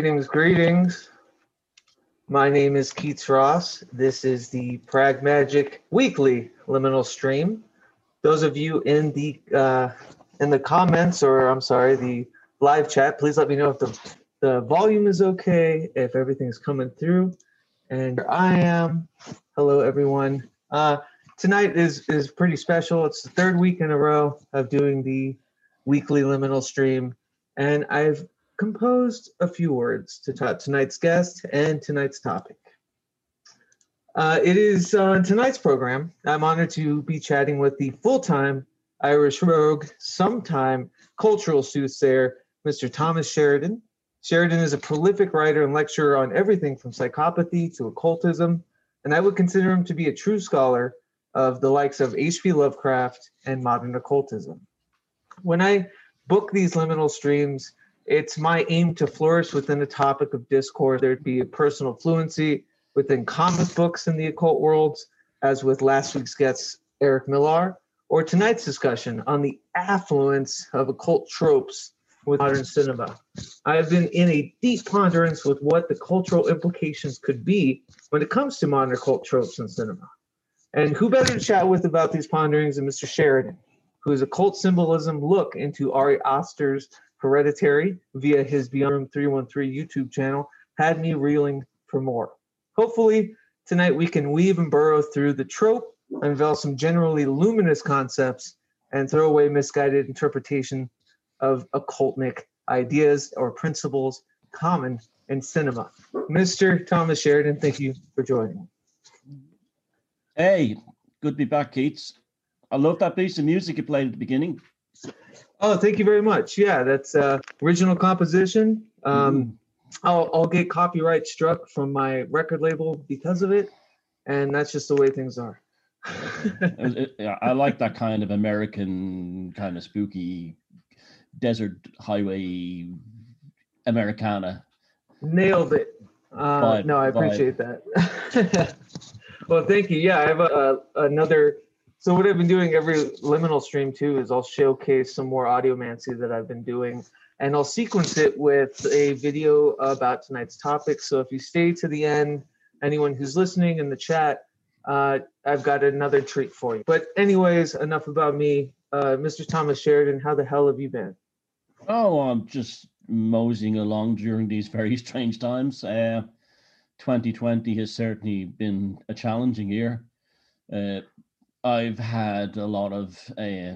Greetings, greetings. My name is Keats Ross. This is the Prag Magic Weekly Liminal Stream. Those of you in the uh, in the comments, or I'm sorry, the live chat, please let me know if the the volume is okay, if everything's coming through. And I am. Hello, everyone. Uh, tonight is is pretty special. It's the third week in a row of doing the weekly liminal stream, and I've composed a few words to talk tonight's guest and tonight's topic. Uh, it is uh, tonight's program. I'm honored to be chatting with the full-time Irish rogue, sometime cultural soothsayer, Mr. Thomas Sheridan. Sheridan is a prolific writer and lecturer on everything from psychopathy to occultism, and I would consider him to be a true scholar of the likes of H.P. Lovecraft and modern occultism. When I book these liminal streams, it's my aim to flourish within a topic of discourse. There'd be a personal fluency within comic books in the occult worlds, as with last week's guest, Eric Millar, or tonight's discussion on the affluence of occult tropes with modern cinema. I've been in a deep ponderance with what the cultural implications could be when it comes to modern occult tropes in cinema. And who better to chat with about these ponderings than Mr. Sheridan, whose occult symbolism look into Ari Aster's Hereditary via his Beyond Room 313 YouTube channel had me reeling for more. Hopefully, tonight we can weave and burrow through the trope, unveil some generally luminous concepts, and throw away misguided interpretation of occultic ideas or principles common in cinema. Mr. Thomas Sheridan, thank you for joining. Hey, good to be back, Keats. I love that piece of music you played at the beginning. Oh, thank you very much. Yeah, that's uh, original composition. Um, I'll, I'll get copyright struck from my record label because of it, and that's just the way things are. Yeah, I like that kind of American, kind of spooky desert highway Americana. Nailed it. Uh, Vibe, no, I vibe. appreciate that. well, thank you. Yeah, I have a, a, another. So what I've been doing every liminal stream too is I'll showcase some more audiomancy that I've been doing, and I'll sequence it with a video about tonight's topic. So if you stay to the end, anyone who's listening in the chat, uh, I've got another treat for you. But anyways, enough about me. Uh, Mr. Thomas Sheridan, how the hell have you been? Oh, I'm just moseying along during these very strange times. Uh, 2020 has certainly been a challenging year. Uh, I've had a lot of uh,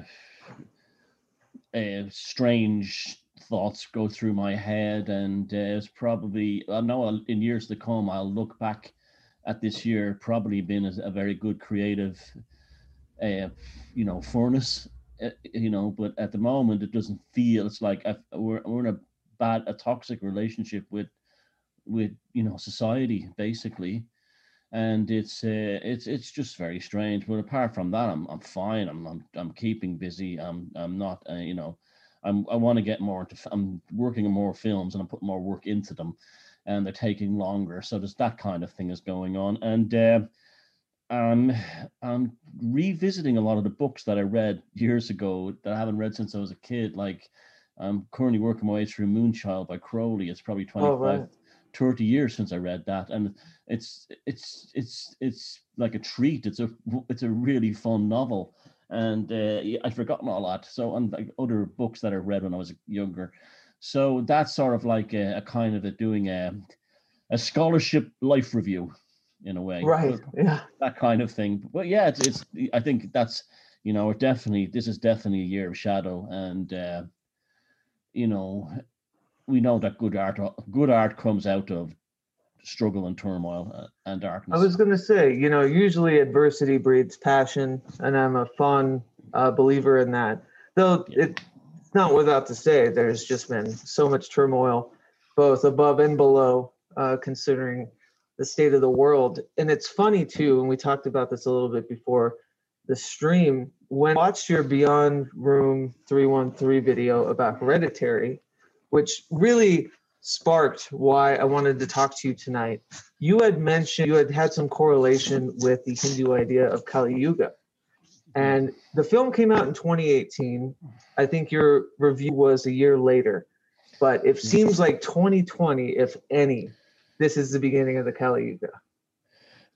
uh, strange thoughts go through my head, and uh, it's probably I know in years to come I'll look back at this year probably been a, a very good creative, uh, you know, furnace uh, you know but at the moment it doesn't feel it's like I've, we're, we're in a bad a toxic relationship with with you know society basically and it's uh, it's it's just very strange but apart from that i'm i'm fine i'm i'm, I'm keeping busy i'm i'm not uh, you know i'm i want to get more into I'm working on more films and i'm putting more work into them and they're taking longer so there's that kind of thing is going on and uh, um, I'm revisiting a lot of the books that I read years ago that I haven't read since I was a kid. Like I'm currently working my way through Moonchild by Crowley. It's probably 25, Oh, right. 30 years since I read that. And it's it's it's it's like a treat. It's a it's a really fun novel. And uh, I've forgotten all that. So and like other books that I read when I was younger. So that's sort of like a, a kind of a doing a a scholarship life review in a way Right. Yeah. that kind of thing. But yeah, it's, it's I think that's you know definitely this is definitely a year of shadow, and uh, you know we know that good art good art comes out of struggle and turmoil uh, and darkness. I was going to say, you know, usually adversity breeds passion, and I'm a fond uh, believer in that. Though it, it's not without to say, there's just been so much turmoil, both above and below, uh, considering the state of the world. And it's funny too, and we talked about this a little bit before the stream. When I watched your Beyond Room 313 video about Hereditary, which really sparked why I wanted to talk to you tonight. You had mentioned you had had some correlation with the Hindu idea of Kali Yuga. And the film came out in 2018. I think your review was a year later. but it seems like 2020, if any, this is the beginning of the Kali Yuga.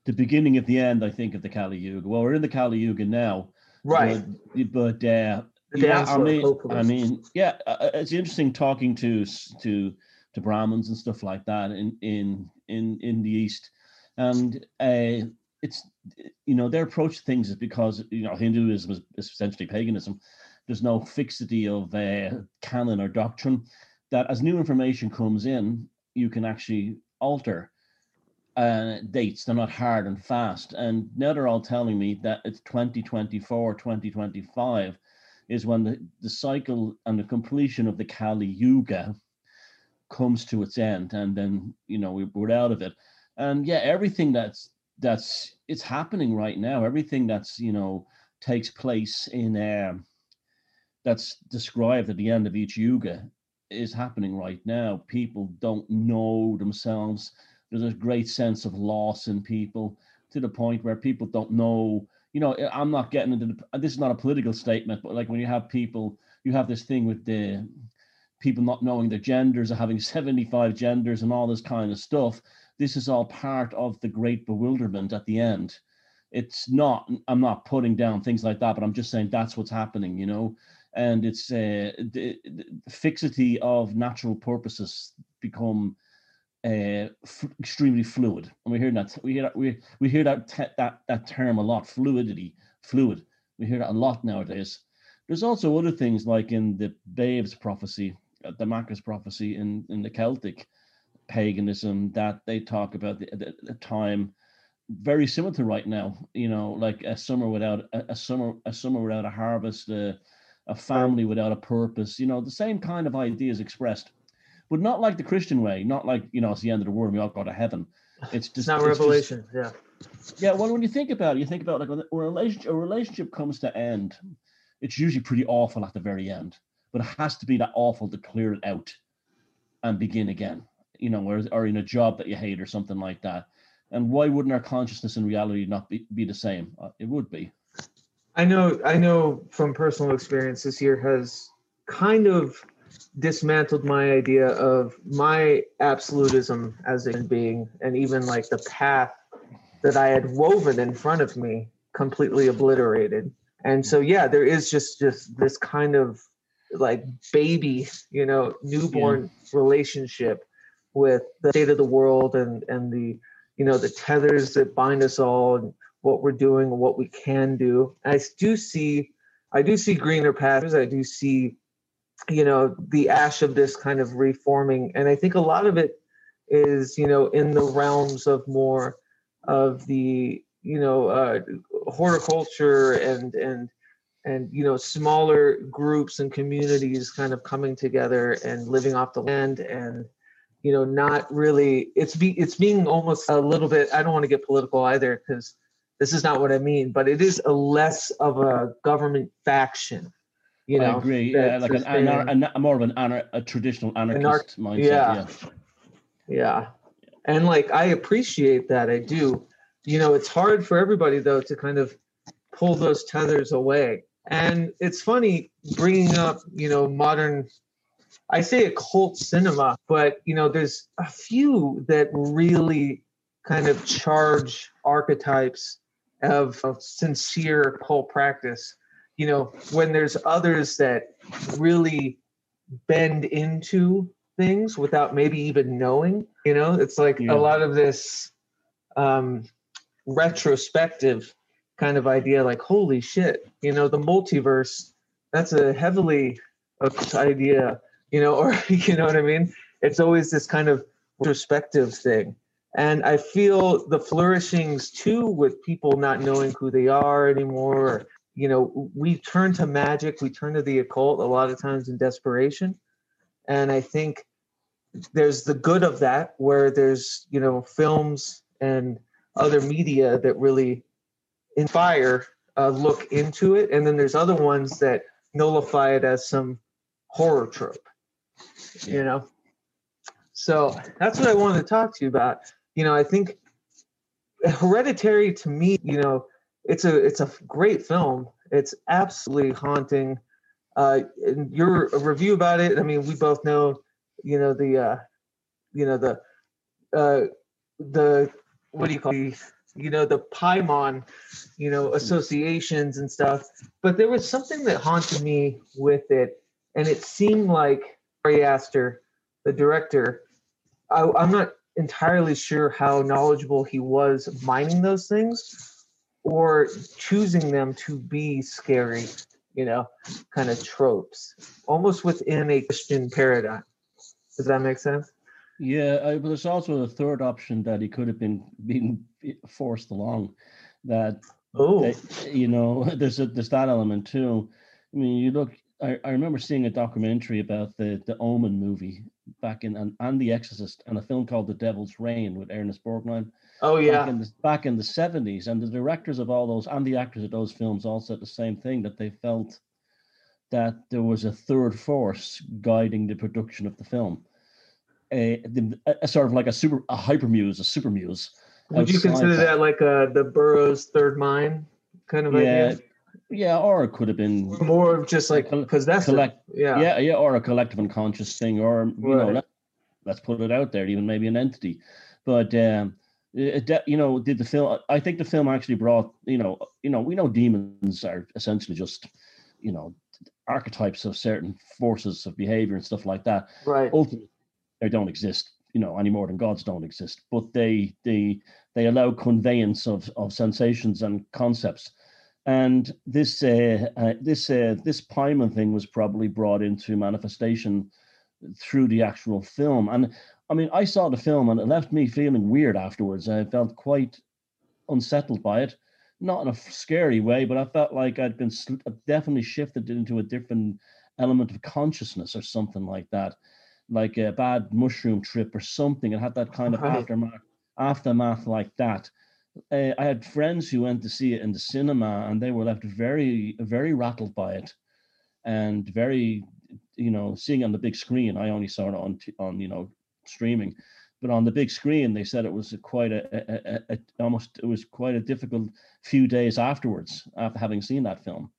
The beginning of the end, I think, of the Kali Yuga. Well, we're in the Kali Yuga now, Right. But, but uh, yeah, I mean. I mean, yeah, uh, uh, it's interesting talking to to to Brahmins and stuff like that in in in in the East, and uh, it's you know their approach to things is because you know Hinduism is, is essentially paganism. There's no fixity of uh, canon or doctrine. That as new information comes in, you can actually alter uh, dates. They're not hard and fast. And now they're all telling me that it's 2024, 2025 is when the, the cycle and the completion of the Kali Yuga comes to its end. And then, you know, we, we're out of it. And yeah, everything that's that's it's happening right now. Everything that's, you know, takes place in um that's described at the end of each yuga is happening right now. People don't know themselves there's a great sense of loss in people to the point where people don't know you know i'm not getting into the, this is not a political statement but like when you have people you have this thing with the people not knowing their genders or having 75 genders and all this kind of stuff this is all part of the great bewilderment at the end. It's not i'm not putting down things like that but i'm just saying that's what's happening you know? And it's uh, the, the fixity of natural purposes become uh, f- extremely fluid, and we hear that we hear that we we hear that te- that that term a lot. Fluidity, fluid. We hear that a lot nowadays. There's also other things like in the Babes prophecy, uh, the Macha's prophecy in in the Celtic paganism that they talk about the, the, the time very similar to right now. You know, like a summer without a, a summer a summer without a harvest, uh, a family without a purpose. You know, the same kind of ideas expressed but not like the Christian way, not like you know it's the end of the world, we all go to heaven. It's just it's not it's just- revelation. yeah. yeah, well, when you think about it, you think about like when a relationship, a relationship comes to end, it's usually pretty awful at the very end, but it has to be that awful to clear it out and begin again. You know, or, or in a job that you hate or something like that. And why wouldn't our consciousness and reality not be, be the same? Uh, it would be. I know I know from personal experience this year has kind of dismantled my idea of my absolutism as a being and even like the path that I had woven in front of me completely obliterated. And so yeah, there is just just this kind of like baby, you know, newborn relationship with the state of the world and and the you know the tethers that bind us all and what we're doing and what we can do. I do see I do see greener pastures. I do see you know the ash of this kind of reforming. And i think a lot of it is you know in the realms of more of the you know uh, horticulture and and and you know smaller groups and communities kind of coming together and living off the land and you know not really it's be it's being almost a little bit i don't want to get political either because this is not what i mean but it is a less of a government faction you know I agree. Yeah, like an, anar- been- an, more of an anar- a traditional anarchist mindset. yeah. yeah. Yeah. And like I appreciate that. I do. You know, it's hard for everybody though to kind of pull those tethers away. And it's funny bringing up, you know, modern I say occult cinema, but you know, there's a few that really kind of charge archetypes of, of sincere occult practice. You know, when there's others that really bend into things without maybe even knowing you know it's like Yeah. a lot of this um retrospective kind of idea like holy shit you know the multiverse that's a heavily idea you know or you know what i mean it's always this kind of retrospective thing and i feel the flourishings too with people not knowing who they are anymore you know we turn to magic we turn to the occult a lot of times in desperation. And i think there's the good of that where there's you know films and other media that really inspire a look into it. And then there's other ones that nullify it as some horror trope you know? So that's what i wanted to talk to you about. You know i think hereditary to me you know it's a it's a great film it's absolutely haunting uh and your review about it i mean we both know you know the uh, you know the uh, the what do you call it? you know the Paimon, you know associations and stuff. But there was something that haunted me with it, and it seemed like Ari Aster, the director, I, I'm not entirely sure how knowledgeable he was mining those things or choosing them to be scary, you know, kind of tropes, almost within a Christian paradigm. Does that make sense? Yeah, I, but there's also a third option that he could have been being forced along. That Oh, that, you know, there's a there's that element too. I mean, you look. I, I remember seeing a documentary about the the Omen movie back in and, and The Exorcist and a film called The Devil's Rain with Ernest Borgnine oh back yeah. in the back in the seventies, and the directors of all those and the actors of those films all said the same thing that they felt that there was a third force guiding the production of the film, a, a, sort of like a super a hyper muse, a super muse. Would you consider outside that like uh the Burroughs third mind kind of Yeah, idea? yeah, or it could have been Or More of just like Coll- possessive. collect- yeah. yeah, yeah, or a collective unconscious thing, or you know, Right. let, let's put it out there, even maybe an entity. But um, you know, did the film? I think the film actually brought, you know, you know, we know demons are essentially just, you know, archetypes of certain forces of behavior and stuff like that. Right. Ultimately, they don't exist, you know, any more than gods don't exist. But they they they allow conveyance of of sensations and concepts. And this uh, uh, this uh, this Paimon thing was probably brought into manifestation through the actual film. And I mean, I saw the film and it left me feeling weird afterwards. I felt quite unsettled by it, not in a scary way, but I felt like I'd been sl- definitely shifted into a different element of consciousness or something like that, like a bad mushroom trip or something. It had that kind of Right. aftermath, aftermath like that. Uh, I had friends who went to see it in the cinema, and they were left very, very rattled by it, and very, you know, seeing on the big screen. I only saw it on, t- on you know, streaming, but on the big screen, they said it was a quite a, a, a, almost it was quite a difficult few days afterwards after having seen that film,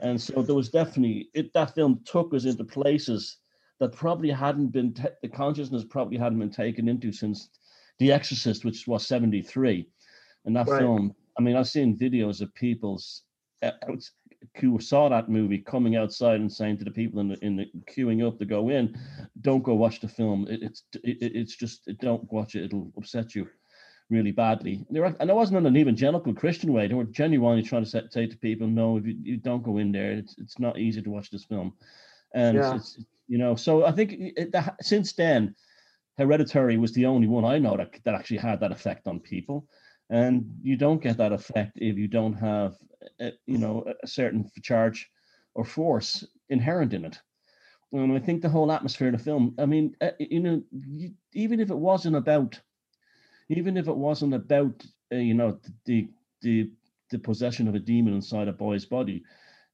and so there was definitely it. That film took us into places that probably hadn't been ta- the consciousness probably hadn't been taken into since The Exorcist, which was seventy three, and that Right. film. I mean, I've seen videos of people's who saw that movie coming outside and saying to the people in the in the queuing up to go in, "Don't go watch the film. It, it's it, it- it's just don't watch it. It'll upset you." Really badly, And were, and it wasn't in an evangelical Christian way. They were genuinely trying to say, say to people, "No, if you, you don't go in there, it's it's not easy to watch this film." And Yeah. it's, it's you know, so I think it, it- that, since then, Hereditary was the only one I know that that actually had that effect on people, and you don't get that effect if you don't have, a, you know, a- certain charge or force inherent in it. And I think the whole atmosphere of the film. I mean, uh, you know, you, even if it wasn't about, even if it wasn't about, uh, you know, the the the possession of a demon inside a boy's body,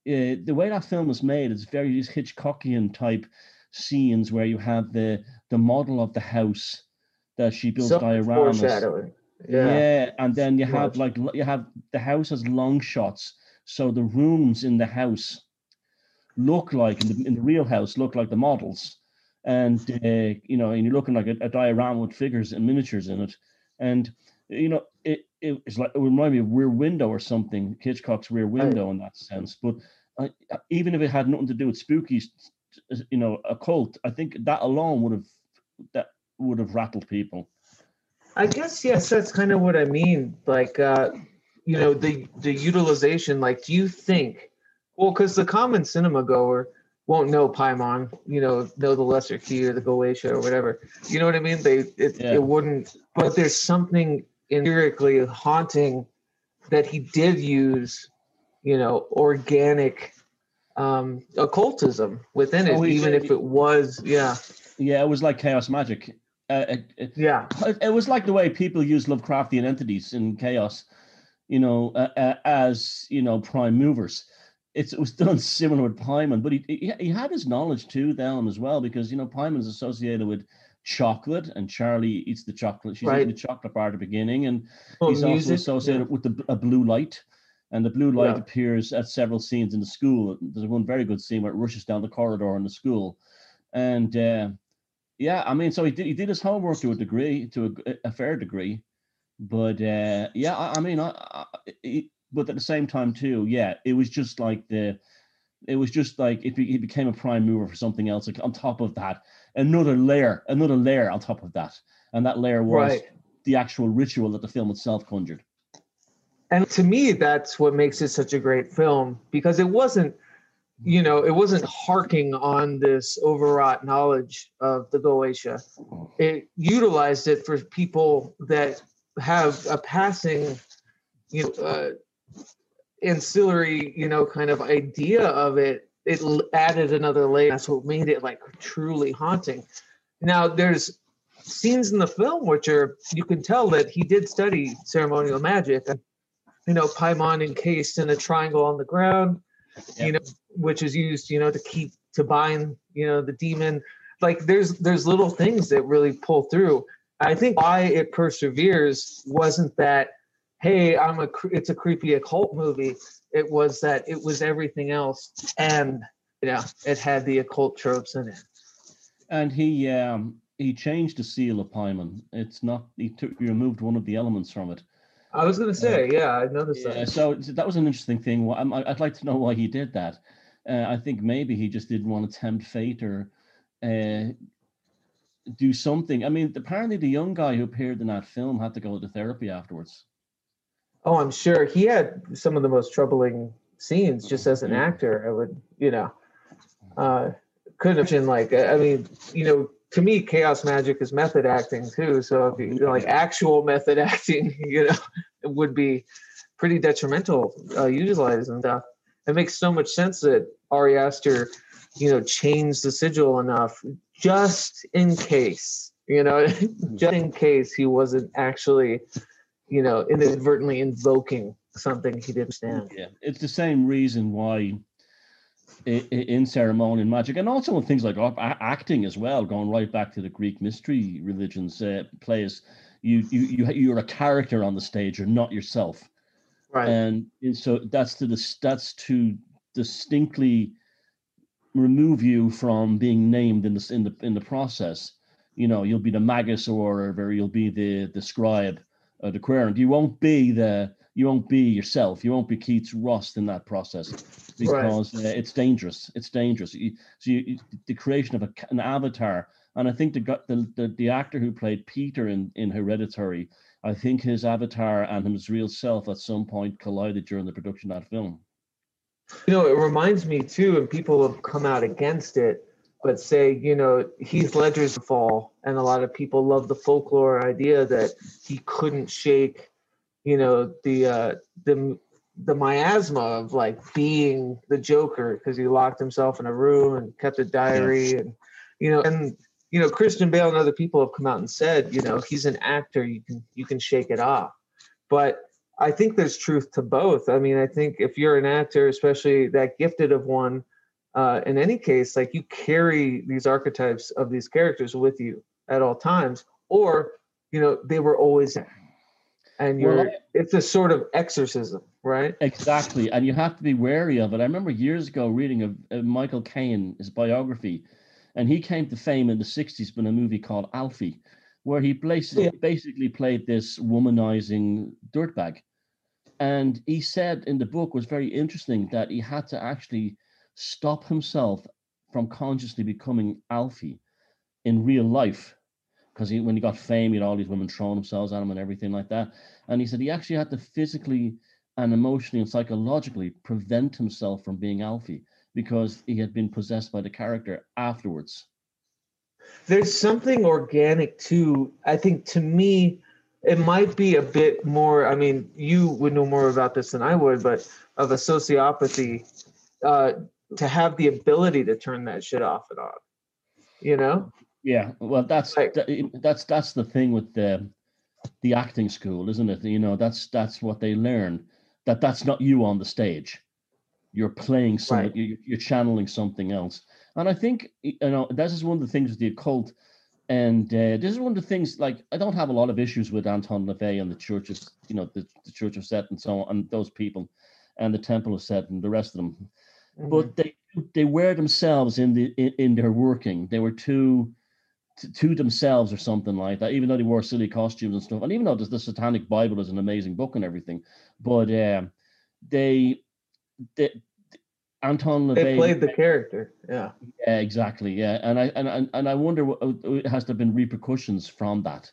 uh, the way that film is made is very these Hitchcockian type scenes where you have the the model of the house that she builds Some dioramas. Yeah. Yeah. and then you have like you have the house has long shots, so the rooms in the house look like in the, in the real house look like the models, and uh, you know, and you're looking like a, a diorama with figures and miniatures in it, and you know, it, it it's like it would remind me of Rear Window or something, Hitchcock's Rear Window in that sense. But uh, even if it had nothing to do with spooky, you know, occult, I think that alone would have that would have rattled people. I guess yes, that's kind of what I mean. Like, uh, you know, the the utilization. Like, do you think? Well, because the common cinema goer won't know Paimon, you know, know the Lesser Key or the Goetia or whatever. You know what I mean? They it, Yeah. it wouldn't. But there's something empirically haunting that he did use, you know, organic um occultism within it, Oh, even if it was, yeah, Yeah, it was like chaos magic. Uh, it, it, yeah, it it was like the way people use Lovecraftian entities in chaos, you know, uh, uh, as you know, prime movers. It's, it was done similar with Paimon, but he, he he had his knowledge too, down as well, because you know Paimon is associated with chocolate, and Charlie eats the chocolate. She's Right. eating the chocolate bar at the beginning, and Well, he's also music, associated with the a blue light, and the blue light Yeah. appears at several scenes in the school. There's one very good scene where it rushes down the corridor in the school, and uh, Yeah, I mean, so he did he did his homework to a degree, to a, a fair degree, but uh, yeah, I, I mean, I, I it, but at the same time too, yeah, it was just like the, it was just like if he became a prime mover for something else. Like on top of that, another layer, another layer on top of that, and that layer was Right. the actual ritual that the film itself conjured. and to me that's what makes it such a great film because it wasn't you know it wasn't harking on this overwrought knowledge of the goetia. It utilized it for people that have a passing you know uh, ancillary you know kind of idea of it. It l- added another layer. That's what made it like truly haunting. Now there's scenes in the film which are you can tell that he did study ceremonial magic. You know, Paimon encased in a triangle on the ground, you know, which is used, you know, to keep to bind, you know, the demon. Like there's there's little things that really pull through. I think why it perseveres wasn't that, hey, I'm a it's a creepy occult movie. It was that it was everything else, and you know, it had the occult tropes in it. And he um he changed the seal of Paimon. It's not he took he removed one of the elements from it. I was gonna say, yeah, I noticed Yeah, that. so that was an interesting thing. I'd like to know why he did that. Uh, I think maybe he just didn't want to tempt fate or uh, do something. I mean, apparently the young guy who appeared in that film had to go to therapy afterwards. Oh, I'm sure he had some of the most troubling scenes just as an actor. I would, you know, uh, couldn't imagine like, uh, I mean, you know, to me, chaos magic is method acting too. So if you, you know, like actual method acting, you know, would be pretty detrimental uh, utilizing stuff. It makes so much sense that Ari Aster, you know, changed the sigil enough just in case, you know, just in case he wasn't actually, you know, inadvertently invoking something he didn't stand. Yeah, it's the same reason why in ceremony and magic, and also in things like acting as well, going right back to the Greek mystery religions, uh, plays you you you you're a character on the stage, you're not yourself. Right. and, and so that's to this that's to distinctly remove you from being named in the in the in the process. You know you'll be the magus or whatever you'll be the the scribe or the querent. You won't be the you won't be yourself. You won't be keats ross in that process because uh, it's dangerous. It's dangerous. You, so you, the creation of a, an avatar. And i think the, the the the actor who played peter in in hereditary I think his avatar and his real self at some point collided during the production of that film. You know, it reminds me too, and people have come out against it, but say, you know, Heath Ledger's fall, and a lot of people love the folklore idea that he couldn't shake, you know, the uh, the the miasma of like being the Joker because he locked himself in a room and kept a diary, and you know, and you know, Christian Bale and other people have come out and said, you know, he's an actor, you can you can shake it off, but I think there's truth to both. I mean, I think if you're an actor, especially that gifted of one, uh, in any case, like you carry these archetypes of these characters with you at all times, or you know, they were always there. And you're it's a sort of exorcism, right? Exactly, and you have to be wary of it. I remember years ago reading a, a Michael Caine, his biography, and he came to fame in the '60s in a movie called Alfie, where he basically, Yeah. basically played this womanizing dirtbag. And he said in the book was very interesting that he had to actually stop himself from consciously becoming Alfie in real life. Because he, when he got fame, he had all these women throwing themselves at him and everything like that. And he said he actually had to physically and emotionally and psychologically prevent himself from being Alfie because he had been possessed by the character afterwards. there's something organic too. I think to me, it might be a bit more. I mean, you would know more about this than I would, but of a sociopathy, uh, to have the ability to turn that shit off and on. You know? Yeah, well, that's Like- tha- that's that's the thing with the the acting school, isn't it? You know, that's that's what they learn that that's not you on the stage. You're playing some, Right. you you're channeling something else. And I think you know this is one of the things with the occult, and uh, this is one of the things. Like I don't have a lot of issues with Anton LaVey and the Church of you know the, the Church of Set and so on, and those people, and the Temple of Set and the rest of them Mm-hmm. but they they were themselves in the in, in their working they were too to, to themselves or something like that. Even though they wore silly costumes and stuff, and even though the, the Satanic Bible is an amazing book and everything, but um, they, they Anton They played the character. Yeah. Yeah, exactly. Yeah, and I and and, I wonder what uh, has there been repercussions from that?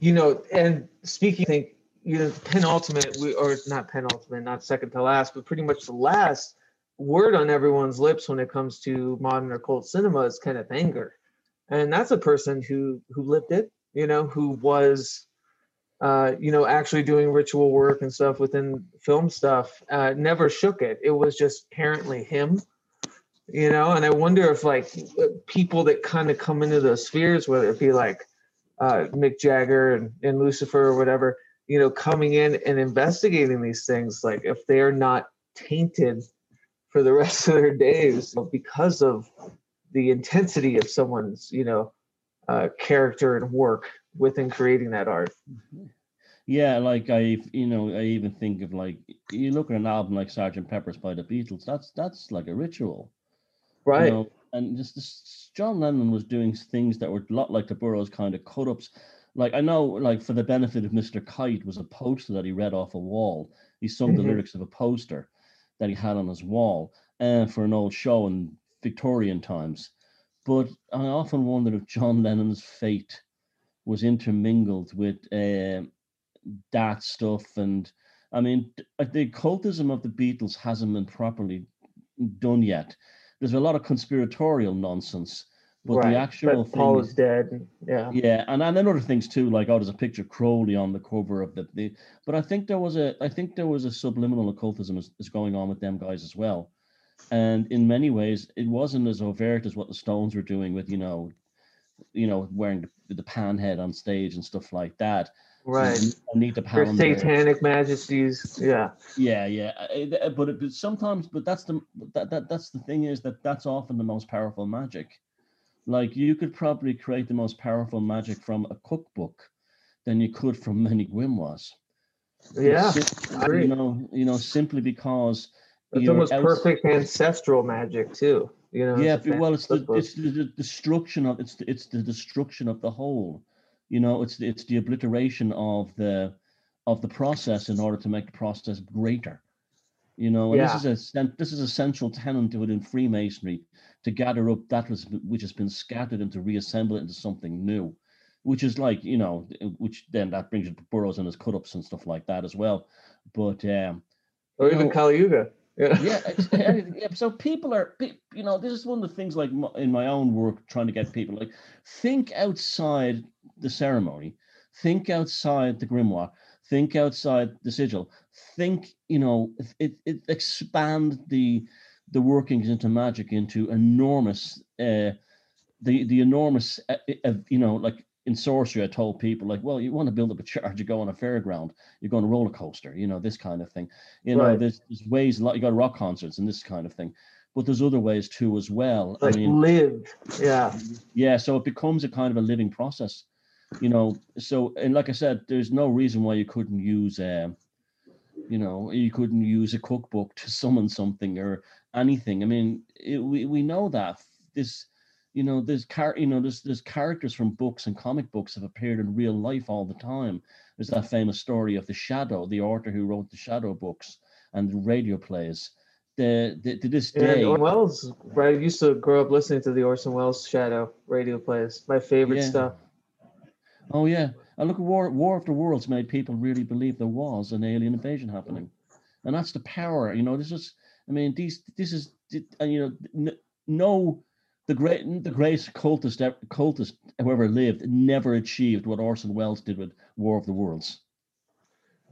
You know, and speaking, I think you know, penultimate, we, or not penultimate, not second to last, but pretty much the last word on everyone's lips when it comes to modern occult cinema is Kenneth Anger, and that's a person who who lived it. You know, who was uh, you know, actually doing ritual work and stuff within film stuff, uh, never shook it. It was just apparently him, you know. And I wonder if like people that kind of come into those spheres, whether it be like uh, Mick Jagger and, and Lucifer or whatever, you know, coming in and investigating these things, like if they're not tainted for the rest of their days because of the intensity of someone's, you know, uh, character and work within creating that art. Yeah, like I, you know, I even think of like you look at an album like Sergeant Pepper's by the Beatles. That's that's like a ritual, right? You know? And just this, John Lennon was doing things that were a lot like the Burroughs kind of cut ups. Like I know, like for the benefit of Mr. Kite, was a poster that he read off a wall. He sung mm-hmm. the lyrics of a poster that he had on his wall, and uh, for an old show in Victorian times. But I often wondered if John Lennon's fate was intermingled with uh, that stuff. And I mean, uh, the occultism of the Beatles hasn't been properly done yet. There's a lot of conspiratorial nonsense. But right. the actual but Paul is dead. Yeah. Yeah, and and then other things too, like oh, there's a picture of Crowley on the cover of the, the but I think there was a I think there was a subliminal occultism is, is going on with them guys as well. And in many ways, it wasn't as overt as what the Stones were doing with, you know, you know, wearing the, the pan head on stage and stuff like that. Right. I need to pound Their satanic there. majesties. Yeah. Yeah, yeah. Uh, but, it, but sometimes, but that's the that, that that's the thing is that that's often the most powerful magic. Like you could probably create the most powerful magic from a cookbook than you could from many grimoires. Yeah, simply, you know, you know, simply because it's almost perfect ancestral magic too. You know. Yeah, well, it's the it's the, destruction of it's the, it's the destruction of the whole. You know, it's it's the obliteration of the of the process in order to make the process greater. You know, and yeah. this is a this is a central tenet within Freemasonry to gather up that was which has been scattered and to reassemble it into something new, which is like you know, which then that brings you to Burroughs and his cut ups and stuff like that as well. But um, or even know, Kali Yuga. Yeah. yeah, So people are, you know, this is one of the things like in my own work, trying to get people like think outside the ceremony, think outside the grimoire, think outside the sigil, think, you know, it, it expand the the workings into magic into enormous, uh, the the enormous, uh, uh, you know, like in sorcery, I told people like, well, you want to build up a charge, you go on a fairground, you go on a roller coaster, you know, this kind of thing. You know, right. there's, there's ways a lot. You go to rock concerts and this kind of thing, but there's other ways too as well. Like I mean, live, yeah, yeah. So it becomes a kind of a living process, you know. So and like I said, there's no reason why you couldn't use, uh, you know, you couldn't use a cookbook to summon something or anything. I mean, it, we we know that this you know there's car you know there's there's characters from books and comic books have appeared in real life all the time. There's that famous story of the shadow the author who wrote the shadow books and the radio plays. The, the to this day yeah, Welles I used to grow up listening to the Orson Welles shadow radio plays my favorite yeah. stuff. Oh yeah. And look at war war of the worlds made people really believe there was an alien invasion happening. And that's the power you know this is i mean these this is you know no the great the great cultist cultist whoever lived never achieved what Orson Welles did with War of the Worlds.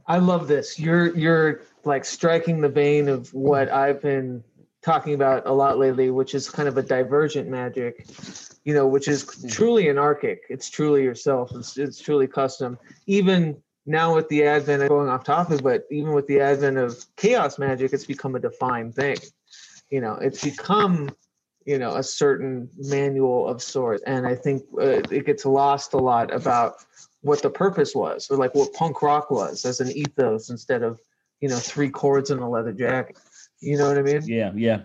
I love this. You're you're like striking the vein of what I've been talking about a lot lately, which is kind of a divergent magic, you know, which is truly anarchic. It's truly yourself. It's it's truly custom. Even now with the advent of going off topic, but even with the advent of chaos magic, it's become a defined thing. You know, it's become you know a certain manual of sorts and i think uh, it gets lost a lot about what the purpose was or like what punk rock was as an ethos instead of you know three chords and a leather jacket you know what i mean yeah yeah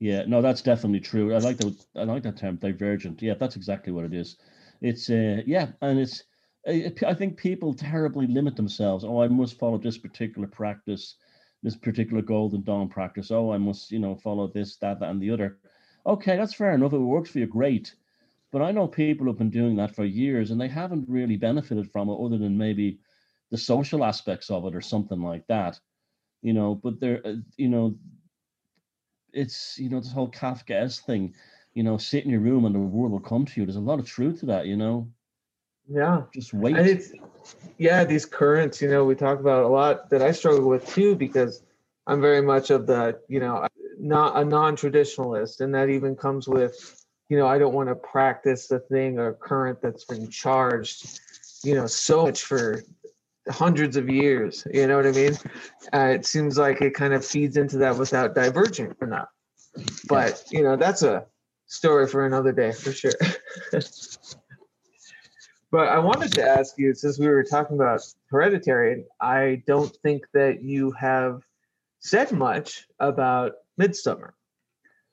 Yeah, no, that's definitely true. I like that. I like that term, divergent. Yeah, that's exactly what it is. It's uh, yeah, and it's. I think people terribly limit themselves. Oh, I must follow this particular practice, this particular Golden Dawn practice. Oh, I must, you know, follow this, that, that, and the other. Okay, that's fair enough. If it works for you, great. But I know people have been doing that for years and they haven't really benefited from it, other than maybe the social aspects of it or something like that. You know, but there, uh, you know, it's you know this whole Kafkaesque thing, you know, sit in your room and the world will come to you. There's a lot of truth to that, you know. Yeah. Just wait. And it's yeah, these currents, you know, we talk about a lot that I struggle with too because I'm very much of the, you know, not a non-traditionalist, and that even comes with, you know, I don't want to practice the thing or current that's been charged, you know, so much for hundreds of years. You know what I mean? Uh, it seems like it kind of feeds into that without diverging from that. But you know, that's a story for another day for sure. but I wanted to ask you, since we were talking about hereditary, I don't think that you have said much about Midsommar.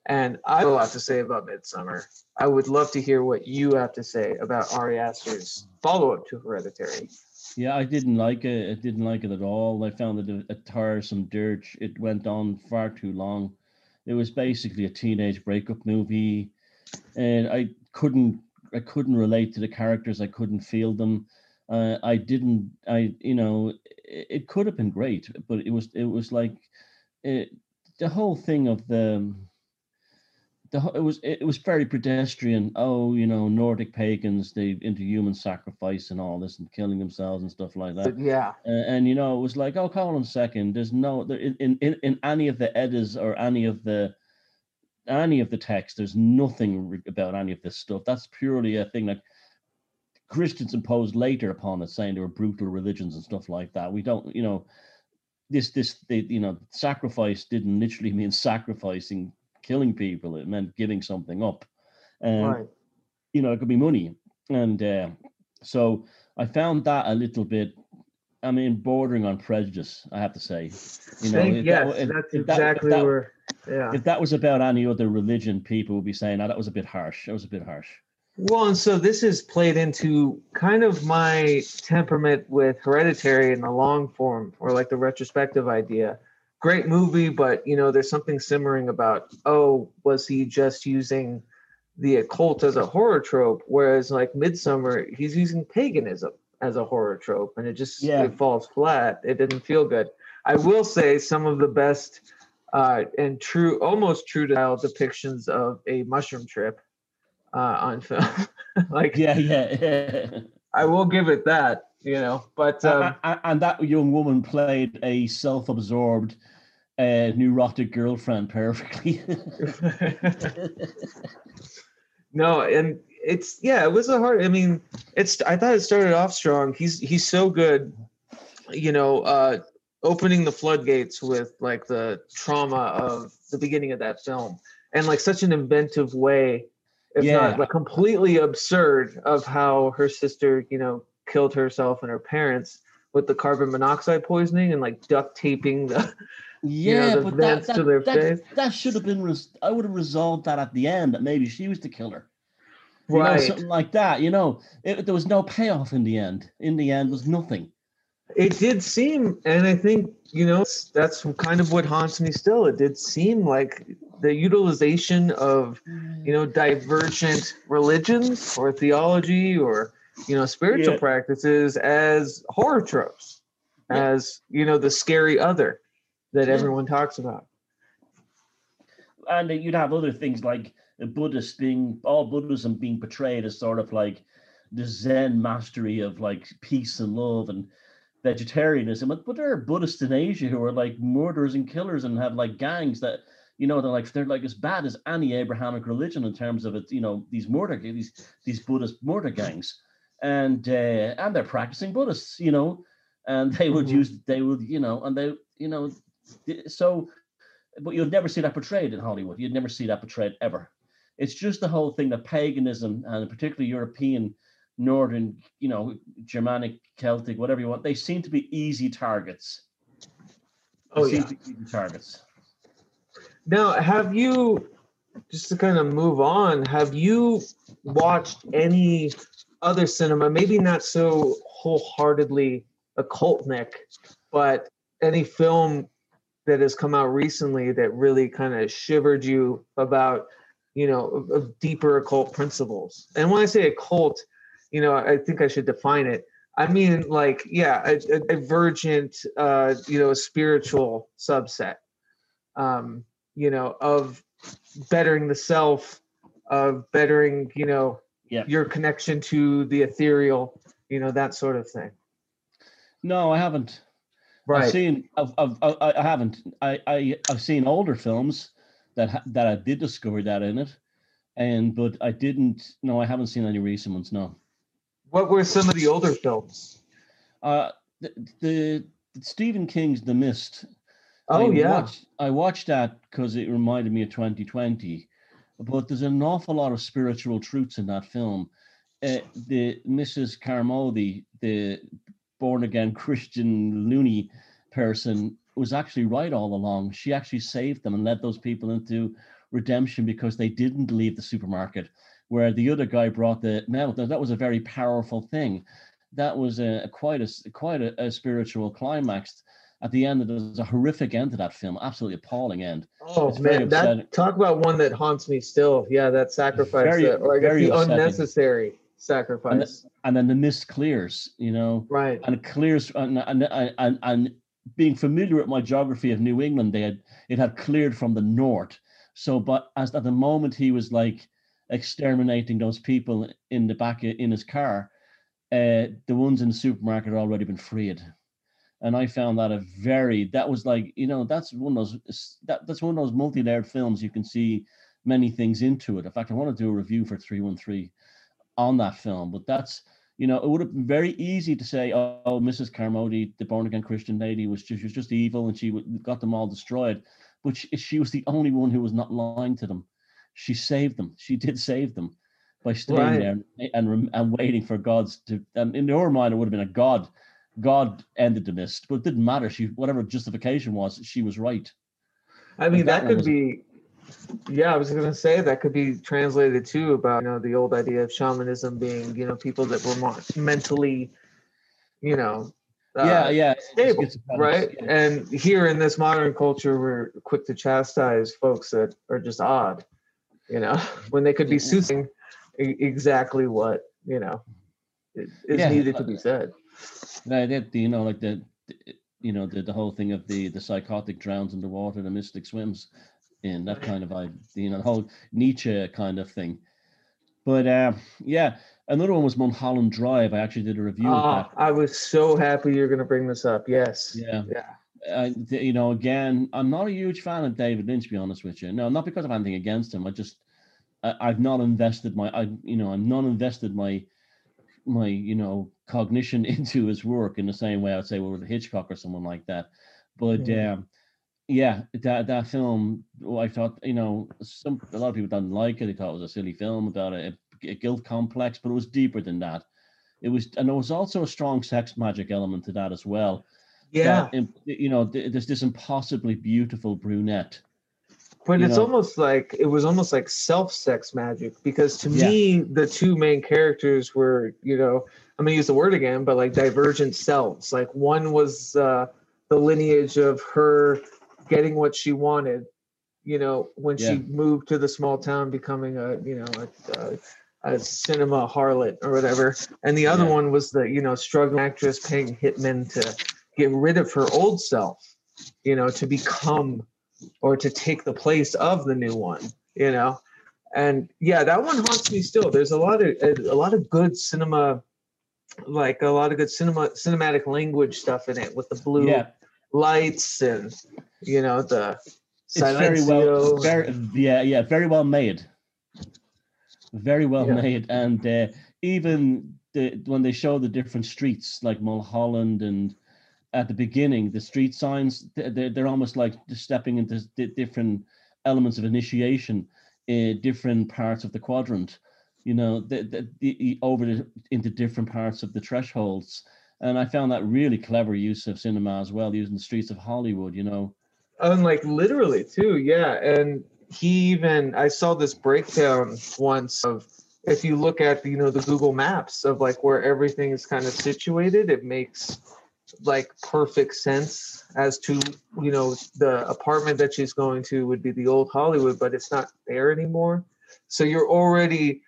And I have a lot to say about Midsommar. I would love to hear what you have to say about Ari Aster's follow-up to Hereditary. Yeah, I didn't like it. I didn't like it at all. I found it a, a tiresome dirge. It went on far too long. It was basically a teenage breakup movie, and I couldn't. I couldn't relate to the characters. I couldn't feel them. Uh, I didn't. I you know, it, it, could have been great, but it was. It was like, it, the whole thing of the the it was it was very pedestrian. Oh, you know, Nordic pagans they into human sacrifice and all this and killing themselves and stuff like that. Yeah, and, and you know, it was like, oh, call on second. There's no there in, in in any of the eddas or any of the any of the text. There's nothing about any of this stuff. That's purely a thing that Christians imposed later upon us, saying they were brutal religions and stuff like that. We don't, you know. This, this, they, you know, sacrifice didn't literally mean sacrificing killing people. It meant giving something up. And, right. you know, it could be money. And uh, so I found that a little bit, I mean, bordering on prejudice, I have to say. You know, Thank, yes, that, that's if exactly that, where, yeah. If that was about any other religion, people would be saying, oh, that was a bit harsh. That was a bit harsh. Well, and so this is played into kind of my temperament with Hereditary in the long form, or like the retrospective idea great movie, but you know, there's something simmering about, oh, was he just using the occult as a horror trope? Whereas like Midsommar, he's using paganism as a horror trope, and it just yeah. it falls flat. It didn't feel good. I will say some of the best uh, and true, almost true to style depictions of a mushroom trip uh, on film. like yeah, yeah, yeah. I will give it that you know. But um, and, and, that young woman played a self-absorbed, uh, neurotic girlfriend perfectly. no, and it's yeah, it was a hard. I mean, it's. I thought it started off strong. He's he's so good, you know. uh opening the floodgates with like the trauma of the beginning of that film and like such an inventive way if yeah. not like completely absurd of how her sister you know killed herself and her parents with the carbon monoxide poisoning and like duct taping the yeah, you know, the but that, that, to their that, face. that should have been. Res- I would have resolved that at the end that maybe she was the killer, you right? Know, something like that. You know, it, there was no payoff in the end. In the end, was nothing. It did seem, and I think you know that's kind of what haunts me still. It did seem like the utilization of you know divergent religions or theology or you know spiritual yeah. practices as horror tropes yeah. as you know the scary other that yeah. everyone talks about and uh, you'd have other things like the buddhist being all buddhism being portrayed as sort of like the zen mastery of like peace and love and vegetarianism but but there are buddhists in asia who are like murderers and killers and have like gangs that you know they're like they're like as bad as any abrahamic religion in terms of it you know these murder these these buddhist murder gangs and uh, and they're practicing Buddhists, you know, and they would mm-hmm. use they would you know and they you know so but you'd never see that portrayed in Hollywood. You'd never see that portrayed ever. It's just the whole thing that paganism and particularly European, Northern, you know, Germanic, Celtic, whatever you want, they seem to be easy targets. They oh yeah, easy targets. Now, have you just to kind of move on, have you watched any other cinema? Maybe not so wholeheartedly occult, Nick, but any film that has come out recently that really kind of shivered you about, you know, deeper occult principles? And when I say occult, you know, I think I should define it. I mean, like, yeah, a, a divergent, uh, you know, a spiritual subset, um, you know, of bettering the self, of bettering, you know, Yeah. your connection to the ethereal, you know, that sort of thing. No, I haven't. I've Right. seen. I've, I've, I I haven't. I, I I've seen older films that that I did discover that in it, and but I didn't. No, I haven't seen any recent ones. No. What were some of the older films? Uh, the, the Stephen King's The Mist. Oh I yeah. Watched, I watched that because it reminded me of 2020, but there's an awful lot of spiritual truths in that film. Uh, the Mrs. Carmody, the born again Christian loony person, was actually right all along. She actually saved them and led those people into redemption because they didn't leave the supermarket, where the other guy brought the now that was a very powerful thing. That was a quite a quite a, a spiritual climax at the end there's a horrific end to that film absolutely appalling end Oh it's man, that talk about one that haunts me still. Yeah, that sacrifice, Very- that- or I guess very the upsetting. unnecessary sacrifice. and then the mist clears you know right. and it clears and and, and, and being familiar with my geography of new england they had it had cleared from the north so but as at the moment he was like exterminating those people in the back in his car uh the ones in the supermarket had already been freed and i found that a very that was like you know that's one of those that, that's one of those multi-layered films you can see many things into it in fact i want to do a review for 313 on that film but that's you know, it would have been very easy to say, "Oh, oh, Mrs. Carmody, the born again Christian lady, was just, she was just evil, and she got them all destroyed." But she, she was the only one who was not lying to them. She saved them. She did save them by staying Right. there and, and and waiting for God's to. And in her mind, it would have been a God. God ended the mist, but it didn't matter. She whatever justification was, she was right. I mean, that that could be. Yeah, I was gonna say that could be translated too about you know the old idea of shamanism being you know people that were more mentally, you know. yeah, uh, yeah. stable, schizophrenics, right? yeah. And here in this modern culture, we're quick to chastise folks that are just odd, you know, when they could be soothing exactly what you know is is Yeah, needed to be said. No, that you know, like the, you know, the, the whole thing of the the psychotic drowns in the water, the mystic swims, in that kind of I, you know, the whole Nietzsche kind of thing. But uh, yeah, another one was Mulholland Drive. I actually did a review of Ah, I was so happy you're going to bring this up. Yes. Yeah, Yeah. I, you know, again, I'm not a huge fan of David Lynch, to be honest with you. No, not because of anything against him. I just, I, I've not invested my, I, you know, I'm not invested my, my, you know, cognition into his work in the same way I'd say well, with Hitchcock or someone like that. But Mhm. um, yeah, that that film, I thought, you know, some a lot of people didn't like it. They thought it was a silly film about a, a guilt complex, but it was deeper than that. It was, and there was also a strong sex magic element to that as well Yeah. that, you know, th- there's this impossibly beautiful brunette. But you it's know- almost like it was almost like self sex magic because to Yeah. me the two main characters were you know I'm gonna use the word again but like divergent selves like one was uh, the lineage of her getting what she wanted you know when Yeah. she moved to the small town becoming a you know a, a, a cinema harlot or whatever and the other Yeah. one was the you know struggling actress paying hitman to get rid of her old self you know to become or to take the place of the new one you know? And yeah that one haunts me still. There's a lot of a, lot of good cinema like a lot of good cinema cinematic language stuff in it with the blue Yeah, lights and you know the it's very well, very yeah, yeah, very well made, very well Yeah. made, and uh, even the when they show the different streets like Mulholland and at the beginning the street signs, they're, they're almost like stepping into different elements of initiation in different parts of the quadrant. You know the, the, the, over the, into different parts of the thresholds. And i found that really clever use of cinema as well using the streets of hollywood you know? Oh, and like literally too yeah. And he even I saw this breakdown once of if you look at you know the Google Maps of like where everything is kind of situated, it makes like perfect sense as to you know the apartment that she's going to would be the old Hollywood, but it's not there anymore. So you're already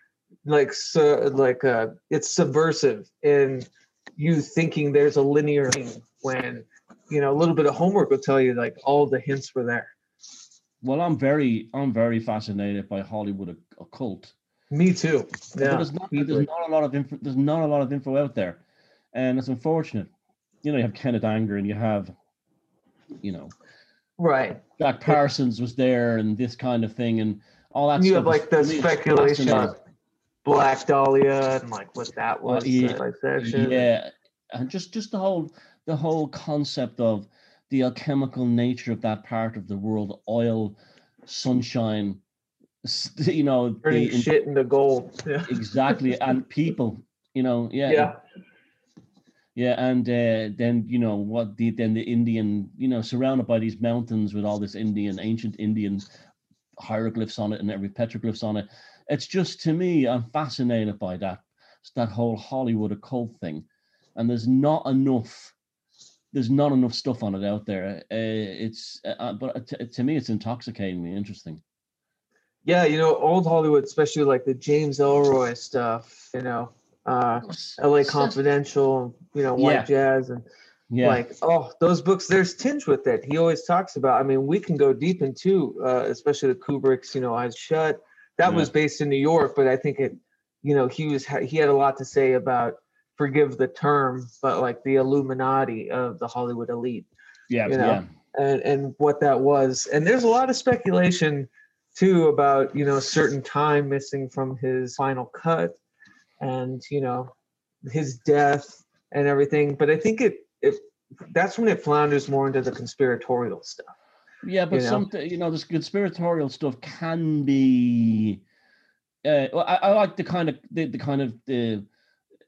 like so like uh it's subversive in you thinking there's a linear thing when you know a little bit of homework will tell you like all the hints were there. Well, I'm very I'm very fascinated by Hollywood occult. Me too. Yeah. there's not there's not a lot of info there's not a lot of info out there. And it's unfortunate. You know, you have Kenneth Anger and you have, you know, Right. Jack Parsons was there and this kind of thing and all that you stuff have like the to me, it's speculation on Black Dahlia and like what that was, yeah, like. Yeah, and just just the whole the whole concept of the alchemical nature of that part of the world, oil, sunshine, you know, Turning the, shit into gold. Yeah. exactly, and people, you know, yeah, Yeah. Yeah, and uh, then you know what the then the Indian, you know, surrounded by these mountains with all this Indian, ancient Indian hieroglyphs on it and every petroglyphs on it. It's just to me, I'm fascinated by that that whole Hollywood occult thing, and there's not enough. There's not enough stuff on it out there. Uh, it's uh, but to, to me, it's intoxicatingly interesting. Yeah, you know, old Hollywood, especially like the James Ellroy stuff, you know, uh LA Confidential, you know, White Jazz and Yeah, like oh those books there's tinge with it. He always talks about i mean we can go deep into uh, especially the kubrick's you know eyes shut. That Yeah. was based in new york but i think it you know he was he had a lot to say about forgive the term but like the illuminati of the hollywood elite yeah, you know, yeah. and and what that was. And there's a lot of speculation too about you know certain time missing from his final cut and you know his death and everything but i think it it that's when it flounders more into the conspiratorial stuff Yeah, but you know? some you know this conspiratorial stuff can be. Uh, well, I, I like the kind of the, the kind of the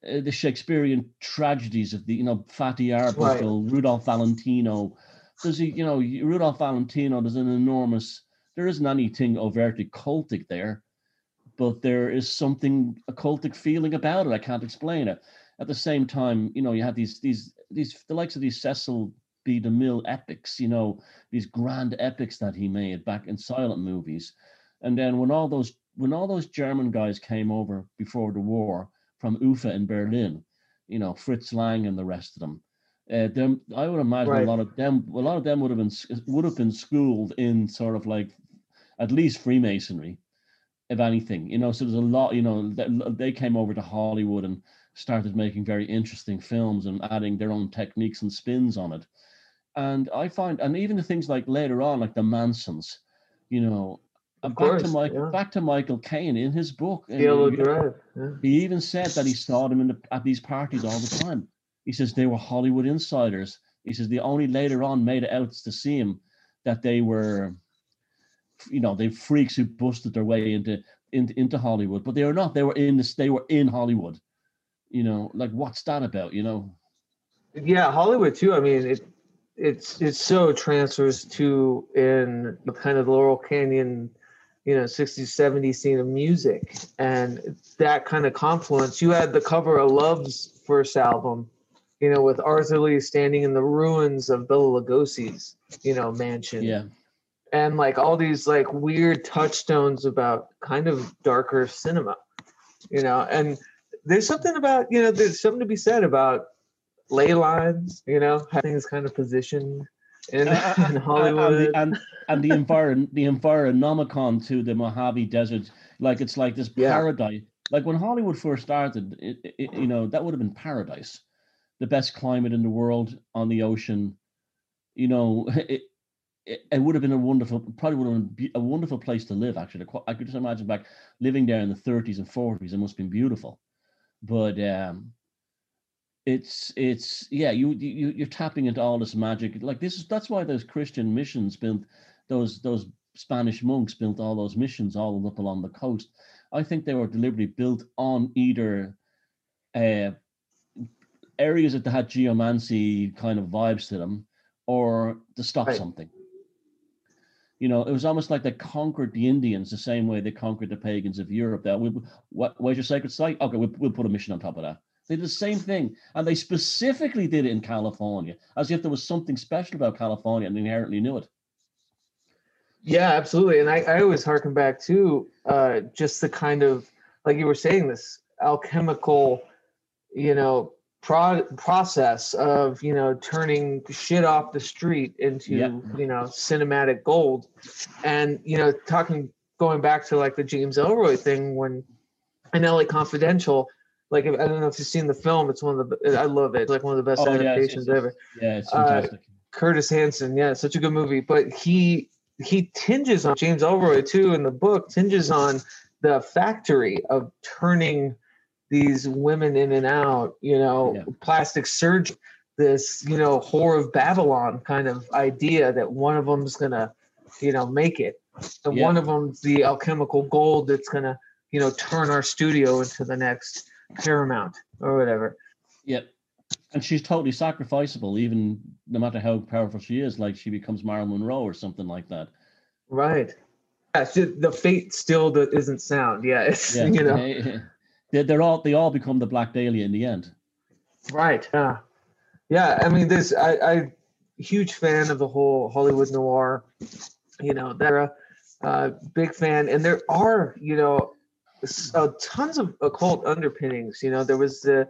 uh, the Shakespearean tragedies of the you know Fatty Arbuckle, Rudolph Valentino. There's a you know Rudolph Valentino. There's an enormous. There isn't anything overtly cultic there, but there is something occultic feeling about it. I can't explain it. At the same time, you know, you have these these these the likes of these Cecil B. DeMille epics. You know, these grand epics that he made back in silent movies. And then when all those when all those German guys came over before the war from UFA in Berlin, you know, Fritz Lang and the rest of them, uh, them I would imagine Right. a lot of them a lot of them would have been would have been schooled in sort of like at least Freemasonry, if anything. You know, so there's a lot. You know, th- they came over to Hollywood and started making very interesting films and adding their own techniques and spins on it. And I find, and even the things like later on, like the Mansons, you know, Of back to Michael, yeah. back to Michael Caine in his book. yellow you- drive yeah. he even said that he saw them in the, at these parties all the time. He says they were Hollywood insiders. He says they only later on made it out to see him that they were, you know, they freaks who busted their way into into, into Hollywood, but they were not. They were in this. They were in Hollywood. You know, like what's that about? You know, yeah hollywood too i mean it it's it's so transfers to in the kind of laurel canyon you know 60s 70s scene of music and that kind of confluence you had the cover of love's first album you know with arthur lee standing in the ruins of bela lugosi's you know mansion yeah, and like all these like weird touchstones about kind of darker cinema you know and there's something about you know there's something to be said about ley lines you know how things kind of positioned in, Uh, uh in uh, uh, hollywood and the, and, and the environ the environomicon to the Mojave Desert, like it's like this Yeah. paradise. Like when Hollywood first started, it, it, you know that would have been paradise, the best climate in the world on the ocean. You know, it, it, it would have been a wonderful, probably would have been a wonderful place to live. Actually, I could just imagine back living there in the 30s and 40s. It must have been beautiful, but um, it's it's yeah you you you're tapping into all this magic like this is that's why those christian missions built those those spanish monks built all those missions all up along the coast i think they were deliberately built on either uh areas that had geomancy kind of vibes to them or to stop Right. something you know, it was almost like they conquered the Indians the same way they conquered the pagans of Europe. That we, what, where's your sacred site? Okay, we'll, we'll put a mission on top of that. They did the same thing, and they specifically did it in California, as if there was something special about California and inherently knew it. Yeah, absolutely. And I, I always harken back to uh, just the kind of, like you were saying, this alchemical, you know, pro- process of, you know, turning shit off the street into, Yeah. you know, cinematic gold. And, you know, talking, going back to like the James Ellroy thing when in LA Confidential, like, I don't know if you've seen the film, it's one of the, I love it. It's like one of the best Oh, yeah, it's- adaptations it's- ever. Yeah, it's Uh, fantastic. Curtis Hanson, yeah, such a good movie. But he he tinges on James Ellroy too in the book, tinges on the factory of turning these women in and out, you know, Yeah. plastic surgery, this, you know, whore of Babylon kind of idea that one of them's gonna, you know, make it. And Yeah. one of them's the alchemical gold that's gonna, you know, turn our studio into the next Paramount or whatever. Yep. And she's totally sacrificable, even no matter how powerful she is. Like she becomes Marilyn Monroe or something like that. Right. Yeah, just- the fate still isn't sound. Yeah, it's Yeah, you know they, they're all they all become the Black Dahlia in the end. right. Yeah, yeah. I mean, this I I huge fan of the whole Hollywood noir. You know, that uh, big fan, and there are you know uh, tons of occult underpinnings. You know, there was the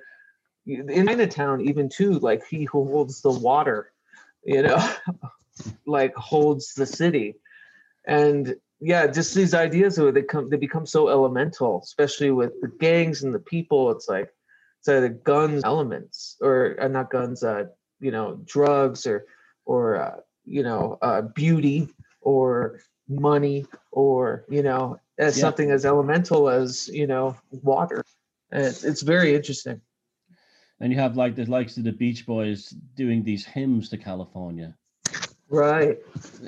in Chinatown even too, like he who holds the water. You know, like holds the city, and yeah, just these ideas of it, they come they become so elemental, especially with the gangs and the people. It's like it's either guns elements or uh, not guns, uh, you know, drugs or or uh, you know, uh, beauty or money or you know, as Yeah. something as elemental as you know, water. And it's, it's very interesting. And you have like the likes of the Beach Boys doing these hymns to California. Right.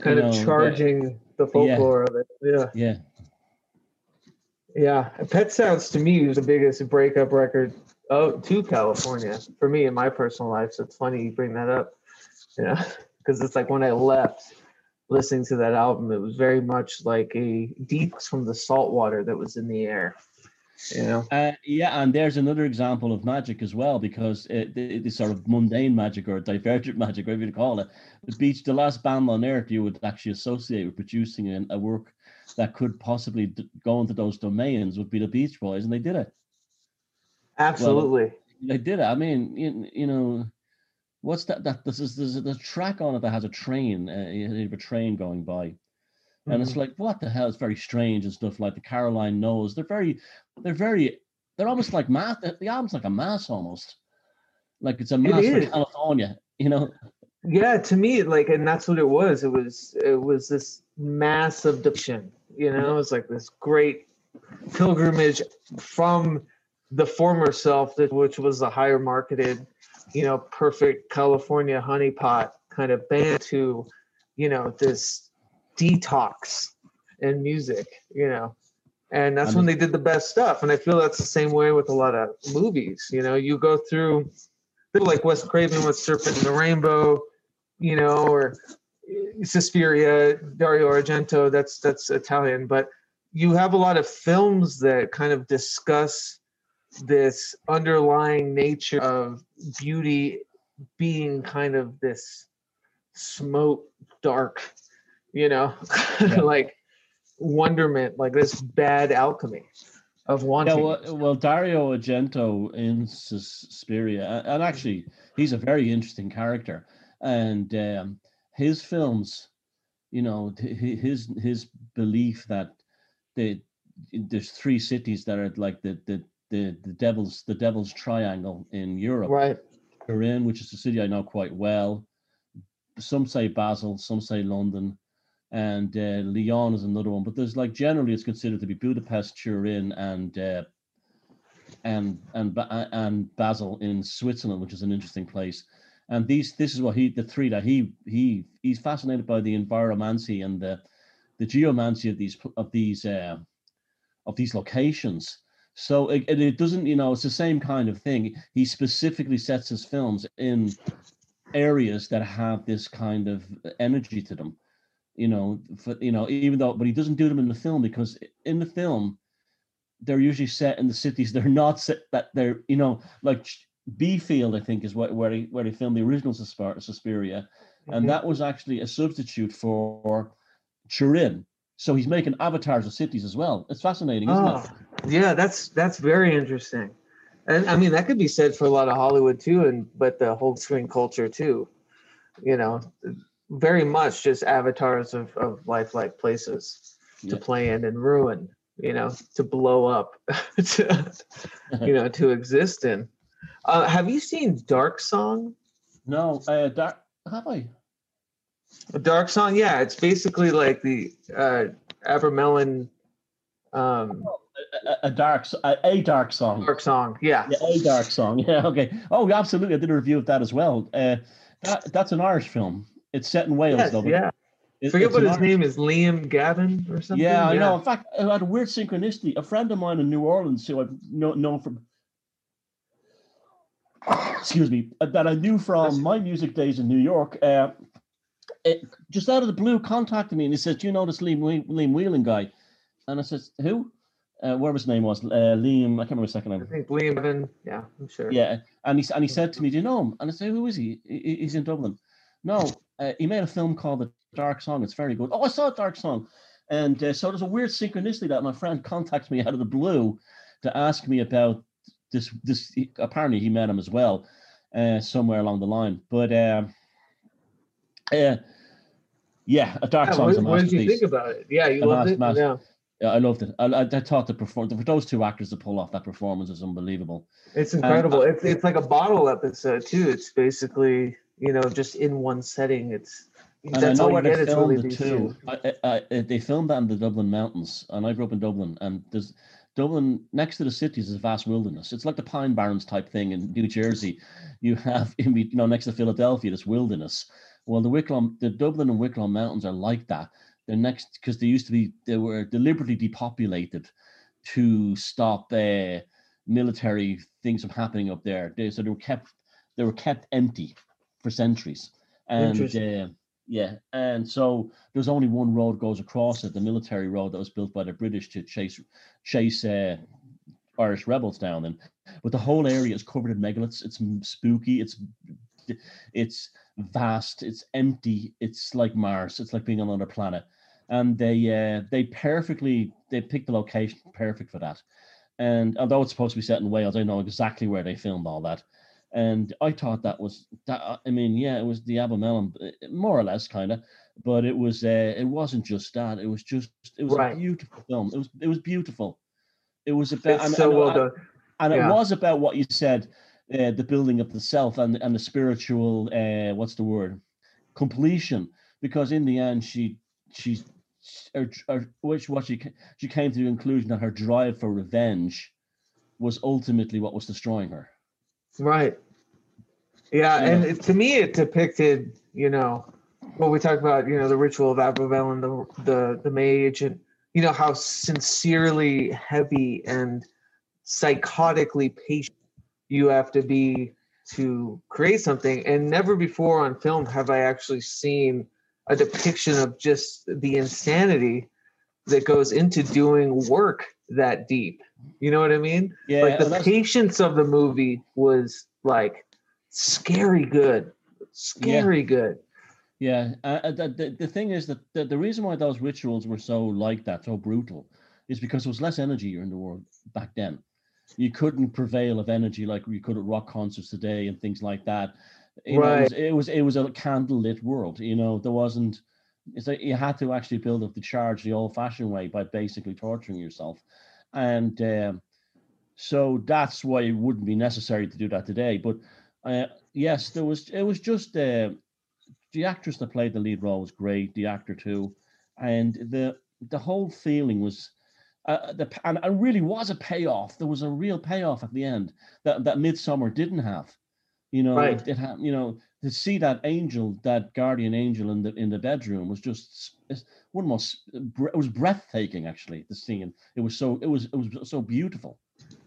Kind You of know, that- charging the folklore of it. Yeah. Yeah. Yeah, Pet Sounds to me was the biggest breakup record oh to California for me in my personal life. So it's funny you bring that up, you know, because it's like when I left listening to that album, it was very much like a detox from the salt water that was in the air, you know. Uh, yeah, and there's another example of magic as well, because it, it, it's sort of mundane magic or divergent magic, whatever you call it. The Beach, the last band on earth you would actually associate with producing a, a work that could possibly d- go into those domains would be the Beach Boys, and they did it. Absolutely. They did it. I mean, you, you know, what's that? That this is there's a, there's a track on it that has a train, uh, you have a train going by, and it's Mhm. like what the hell? It's very strange and stuff. Like the Caroline knows they're very, they're very, they're almost like math. The album's like a mass almost, like it's a mass for. California. You know, yeah, to me, like, and that's what it was. It was it was this mass abduction. You know, it was like this great pilgrimage from the former self, that which was the higher marketed, you know, perfect California honeypot kind of band, to, you know, this detox in music. You know, and that's And when they did the best stuff. And I feel that's the same way with a lot of movies. You know, you go through like Wes Craven with Serpent and the Rainbow, you know, or eh, Suspiria, Dario Argento. That's that's Italian, but you have a lot of films that kind of discuss this underlying nature of beauty being kind of this smoke dark, you know, Yeah. like wonderment, like this bad alchemy of yeah. wanting. Well, well Dario Argento in Suspiria, and actually he's a very interesting character, and um, his films, you know, his his belief that the there's three cities that are like the the the, the devil's the devil's triangle in Europe. right. Turin, which is a city I know quite well. Some say Basel, some say London, and uh, Lyon is another one. But there's like generally it's considered to be Budapest, Turin, and uh, and and uh, and Basel in Switzerland, which is an interesting place. And these this is what he the three that he he he's fascinated by the enviromancy and the the geomancy of these of these uh, of these locations. So it, it it doesn't, you know, it's the same kind of thing. He specifically sets his films in areas that have this kind of energy to them. You know, for, you know, even though, but he doesn't do them in the film because in the film, they're usually set in the cities. They're not set that they're, you know, like Beefield, I think, is what, where he where he filmed the original Suspiria, and Mhm. that was actually a substitute for Turin. So he's making avatars of cities as well. It's fascinating, isn't Oh, it? yeah, that's that's very interesting. And I mean that could be said for a lot of Hollywood too, and but the whole screen culture too. You know, very much just avatars of, of lifelike places to Yeah. play in and ruin, you know, to blow up, to, you know, to exist in. Uh, have you seen Dark Song? No, uh, Dar- have I? Dark Song, yeah, it's basically like the uh, Abramelin um, A, a- a dark, a, a dark song. Dark Song, yeah. Yeah, a dark song. Yeah, okay. Oh, absolutely. I did a review of that as well. Uh, that, that's an Irish film. It's set in Wales, Yes, though. yeah. it- Forget what his name is, Liam Gavin or something. Yeah, I know. In fact, I had a weird synchronicity. A friend of mine in New Orleans, who I've kno- known from, excuse me, that I knew from my music days in New York, uh, it, just out of the blue, contacted me and he said, "Do you know this Liam, Whe- Liam Whelan guy?" And I said, "Who?" Uh, whatever his name was, uh, Liam. I can't remember his second name. I think Liam Gavin. Yeah, I'm sure. Yeah, and he and he said to me, "Do you know him?" And I said, "Who is? He- he- He's in Dublin." No, uh, he made a film called The Dark Song. It's very good. Oh, I saw Dark Song, and uh, so there's a weird synchronicity that my friend contacts me out of the blue to ask me about this. This he- apparently he met him as well, uh, somewhere along the line. But um, uh, yeah, A Dark Yeah, Song is a what, what did you think about it? Yeah, you loved it. mas- yeah, Yeah, I loved it. I, I, I thought the perform for those two actors to pull off that performance is unbelievable. it's incredible. it's it's like a bottle episode too. It's basically you know just in one setting. It's And I that's know all where you they get. It's filmed really it these two. I, I, I, they filmed that in the Dublin mountains, and I grew up in Dublin. And there's Dublin next to the cities is a vast wilderness. It's like the Pine Barrens type thing in New Jersey. You have, in, you know, next to Philadelphia, this wilderness. Well, the Wicklow, the Dublin and Wicklow mountains are like that. They're next because they used to be, they were deliberately depopulated to stop uh, military things from happening up there. They, so they were kept, they were kept empty for centuries. And uh, yeah, and so there's only one road goes across it, the military road that was built by the British to chase chase uh, Irish rebels down. And but the whole area is covered in megaliths. It's spooky. It's it's vast. It's empty. It's like Mars. It's like being on another planet. And they uh, they perfectly they picked the location perfect for that. And although it's supposed to be set in Wales, I know exactly where they filmed all that. And I thought that was that. I mean, yeah, it was the Abramelin, uh, more or less, kind of. But it was uh, it wasn't just that. It was just it was Right. a beautiful film. It was it was beautiful. It was about It's and- so and- well and- done. and it was about what you said, uh, the building of the self and and the spiritual. Uh, what's the word? Completion. Because in the end, she she's or, or which what she she came to the conclusion that her drive for revenge was ultimately what was destroying her. Right. Yeah, and it, to me, it depicted, you know, what we talked about, you know, the ritual of Abramelin, the the the mage, and you know how sincerely heavy and psychotically patient you have to be to create something. And never before on film have I actually seen a depiction of just the insanity that goes into doing work that deep. You know what I mean? Yeah, like the patience of the movie was like scary good scary good Yeah, uh, uh, the, the the thing is that the, the reason why those rituals were so like that, so brutal, is because there was less energy in the world back then. You couldn't prevail of energy like you could at rock concerts today and things like that. You know, it, was, it was it was a candlelit world. You know, there wasn't. It's like you had to actually build up the charge the old-fashioned way by basically torturing yourself, and um, so that's why it wouldn't be necessary to do that today. But uh, yes, there was. It was just. Uh, the actress that played the lead role was great. The actor too, and the the whole feeling was, uh, the and it really was a payoff. There was a real payoff at the end that that Midsommar didn't have. You know, Right. it, it had. You know, to see that angel, that guardian angel in the in the bedroom was just one most. It was breathtaking. Actually, the scene. It was so. It was. It was so beautiful.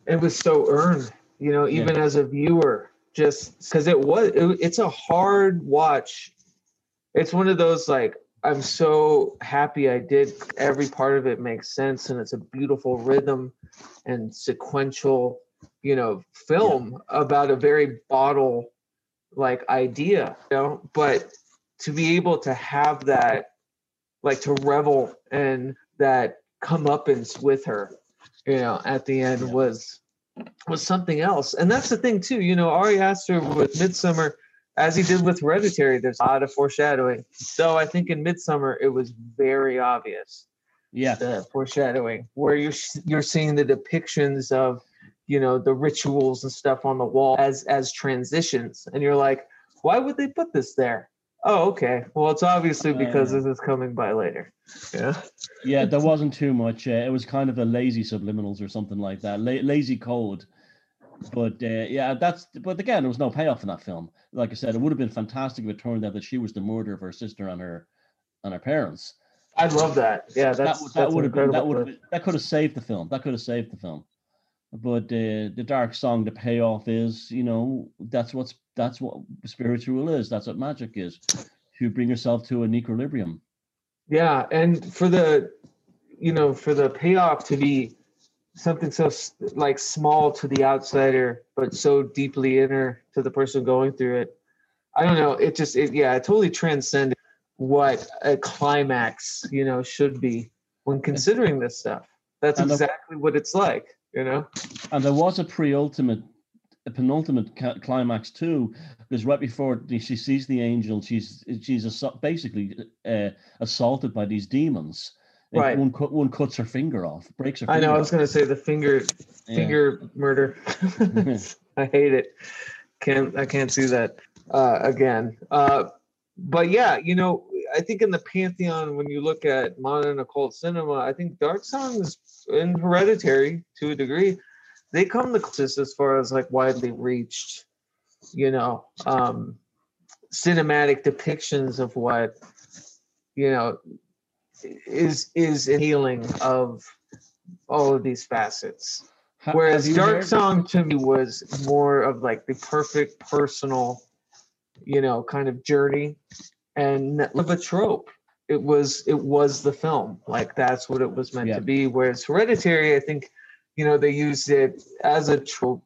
it was so earned you know even as a viewer just because it was it, it's a hard watch it's one of those like I'm so happy I did. Every part of it makes sense, and it's a beautiful rhythm and sequential, you know, film about a very bottle like idea, you know. But to be able to have that, like to revel in that comeuppance with her, you know, at the end Yeah. was was something else. And that's the thing too, you know, Ari Aster with Midsommar, as he did with Hereditary, there's a lot of foreshadowing. So I think in Midsommar it was very obvious Yeah, the foreshadowing where you're you're seeing the depictions of you know the rituals and stuff on the wall as as transitions and you're like why would they put this there oh okay well it's obviously because Uh. this is coming by later yeah yeah. There wasn't too much. Uh, it was kind of a lazy subliminals or something like that, La- lazy code. But uh, yeah, that's. But again, there was no payoff in that film. Like I said, it would have been fantastic if it turned out that she was the murderer of her sister and her and her parents. i love that yeah that's that, would- that that's would have been that would have that could have saved the film. That could have saved the film. But uh, the dark song, the payoff is, you know, that's what's that's what spiritual is. That's what magic is. To bring yourself to an equilibrium. yeah and for the you know for the payoff to be something so like small to the outsider but so deeply inner to the person going through it i don't know it just it, yeah it totally transcended what a climax you know should be when considering this stuff that's And exactly what it's like you know And there was a pre-ultimate, a penultimate ca- climax too, because right before she sees the angel, she's she's assault, basically uh, assaulted by these demons. Right. One cut one cuts her finger off, breaks her. i know finger i was going to say the finger Yeah. finger murder i hate it can't i can't see that uh again uh but yeah you know i think in the pantheon when you look at modern occult cinema i think dark songs and hereditary to a degree they come the closest as far as like widely reached you know um cinematic depictions of what you know is is a healing of all of these facets Whereas Dark Song to me was more of like the perfect personal, you know, kind of journey and of a trope. It was it was the film. Like that's what it was meant Yeah. to be. Whereas Hereditary, I think, you know, they used it as a trope.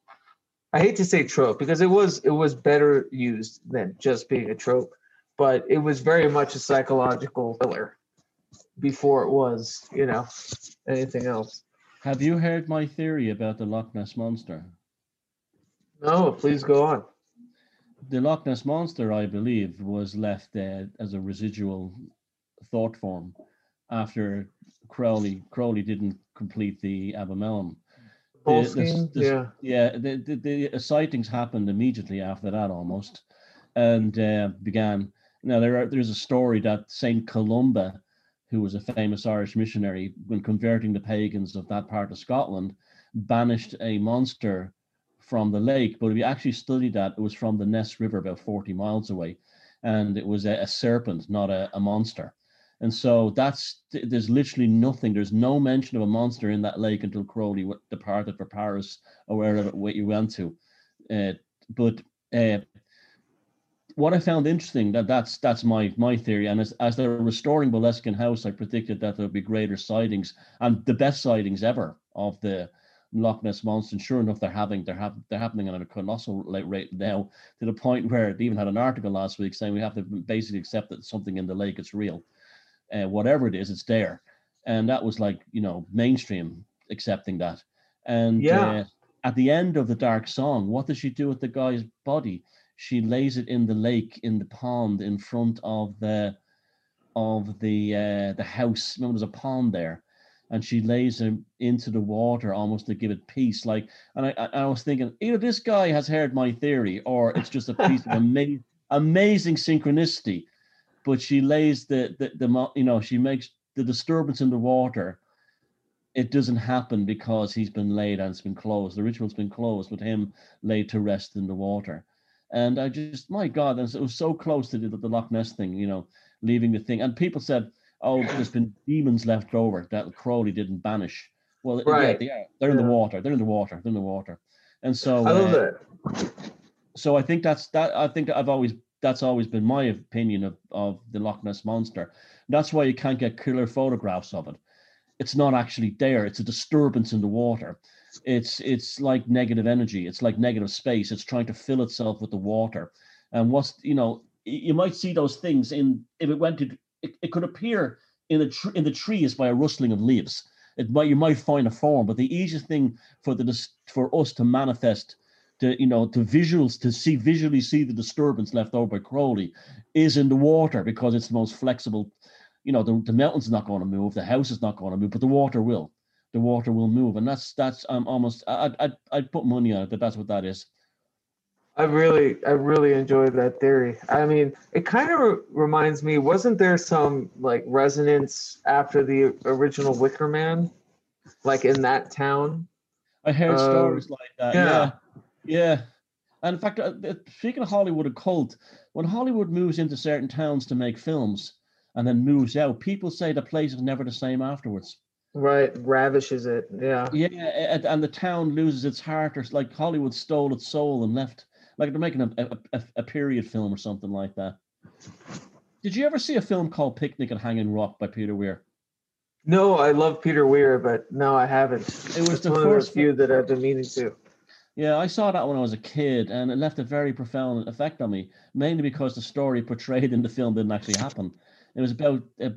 I hate to say trope because it was it was better used than just being a trope, but it was very much a psychological thriller before it was, you know, anything else. Have you heard my theory about the Loch Ness monster? No, please go on. The Loch Ness monster, I believe, was left uh, as a residual thought form after Crowley Crowley didn't complete the Abramelin. The- the- the- yeah. Yeah, the, the, sightings happened immediately after that almost, and uh, began. Now there are, there's a story that Saint Columba, who was a famous Irish missionary, when converting the pagans of that part of Scotland, banished a monster from the lake. But if you actually study that, it was from the Ness River, about 40 miles away, and it was a, a serpent, not a, a monster. And so that's there's literally nothing. There's no mention of a monster in that lake until Crowley departed for Paris or wherever you went to. Uh, but uh, what I found interesting that that's that's my my theory. And as, as they're restoring Boleskine House, I predicted that there'll be greater sightings and the best sightings ever of the Loch Ness monster. And sure enough, they're having they're have, they're happening at a colossal rate now to the point where they even had an article last week saying we have to basically accept that something in the lake is real. Uh, whatever it is, it's there, and that was like you know mainstream accepting that. And Yeah. uh, at the end of the dark song, what does she do with the guy's body? She lays it in the lake, in the pond, in front of the of the uh, the house. Remember, there's a pond there, and she lays him into the water almost to give it peace. Like, and I, I I was thinking, either this guy has heard my theory, or it's just a piece of amazing amazing synchronicity. But she lays the the the you know she makes the disturbance in the water it doesn't happen because he's been laid and it's been closed. The ritual's been closed with him laid to rest in the water. And I just, my God, and it was so close to the, the Loch Ness thing, you know, leaving the thing. And people said, oh, there's been demons left over that Crowley didn't banish. Well, yeah, Right. they are. They're in Yeah. the water. They're in the water. They're in the water. And so, I love uh, that. so I think that's that. I think I've always that's always been my opinion of, of the Loch Ness monster. That's why you can't get clear photographs of it. It's not actually there. It's a disturbance in the water. It's it's like negative energy. It's like negative space. It's trying to fill itself with the water. And what's you know you might see those things in if it went to it, it could appear in the tr- in the trees by a rustling of leaves. It might you might find a form, but the easiest thing for the for us to manifest to you know to visuals to see visually see the disturbance left over by Crowley is in the water because it's the most flexible. You know the, the mountain's not going to move, the house is not going to move, but the water will. The water will move, and that's that's I'm almost I I I'd put money on it that that's what that is. I really, I really enjoyed that theory. I mean, it kind of re- reminds me. Wasn't there some like resonance after the original Wicker Man, like in that town? I heard um, stories like that. Yeah. yeah, yeah. And in fact, uh, speaking of Hollywood occult, when Hollywood moves into certain towns to make films and then moves out, people say the place is never the same afterwards. Right, ravishes it. Yeah. Yeah, and the town loses its heart, or like Hollywood stole its soul and left like they're making a, a, a period film or something like that. Did you ever see a film called Picnic at Hanging Rock by Peter Weir? No, I love Peter Weir, but no, I haven't. It was it's the one first few that I've been meaning to. Yeah, I saw that when I was a kid, and it left a very profound effect on me. Mainly because the story portrayed in the film didn't actually happen. It was about a,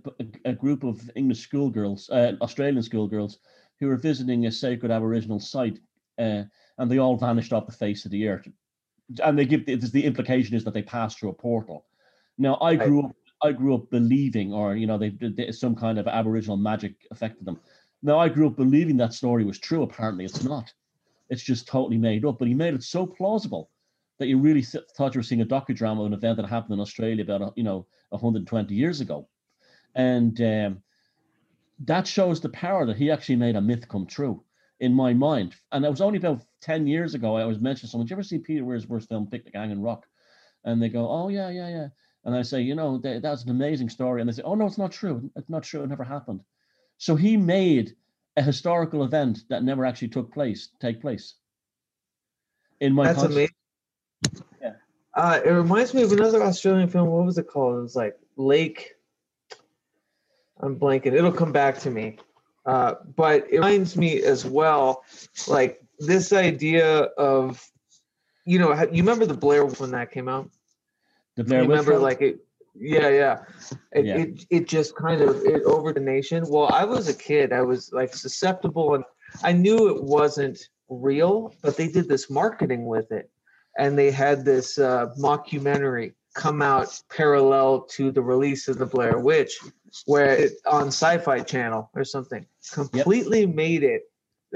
a group of English schoolgirls, uh, Australian schoolgirls, who were visiting a sacred Aboriginal site, uh, and they all vanished off the face of the earth and they give the, the implication is that they passed through a portal. Now, I grew up, I grew up believing, or you know, they, they some kind of Aboriginal magic affected them. Now, I grew up believing that story was true. Apparently, it's not. It's just totally made up. But he made it so plausible that you really th- thought you were seeing a docudrama of an event that happened in Australia about you know 120 years ago, and um, that shows the power that he actually made a myth come true in my mind. And it was only about 10 years ago I was mentioning someone, did you ever see Peter Weir's first film, pick Picnic Hanging Rock? And they go, oh, yeah, yeah, yeah. And I say, you know, that's an amazing story. And they say, oh, no, it's not true. It's not true. It never happened. So he made a historical event that never actually took place, take place. In my That's amazing. Yeah. Uh, it reminds me of another Australian film. What was it called? It was like Lake. I'm blanking. It'll come back to me. Uh, but it reminds me as well, like this idea of, you know, you remember the Blair when that came out? The Blair you remember like it, yeah, yeah. It, yeah. it it just kind of it over the nation. Well, I was a kid. I was like susceptible, and I knew it wasn't real, but they did this marketing with it, and they had this uh, mockumentary come out parallel to the release of the Blair Witch, where it on Sci-Fi Channel or something completely yep. made it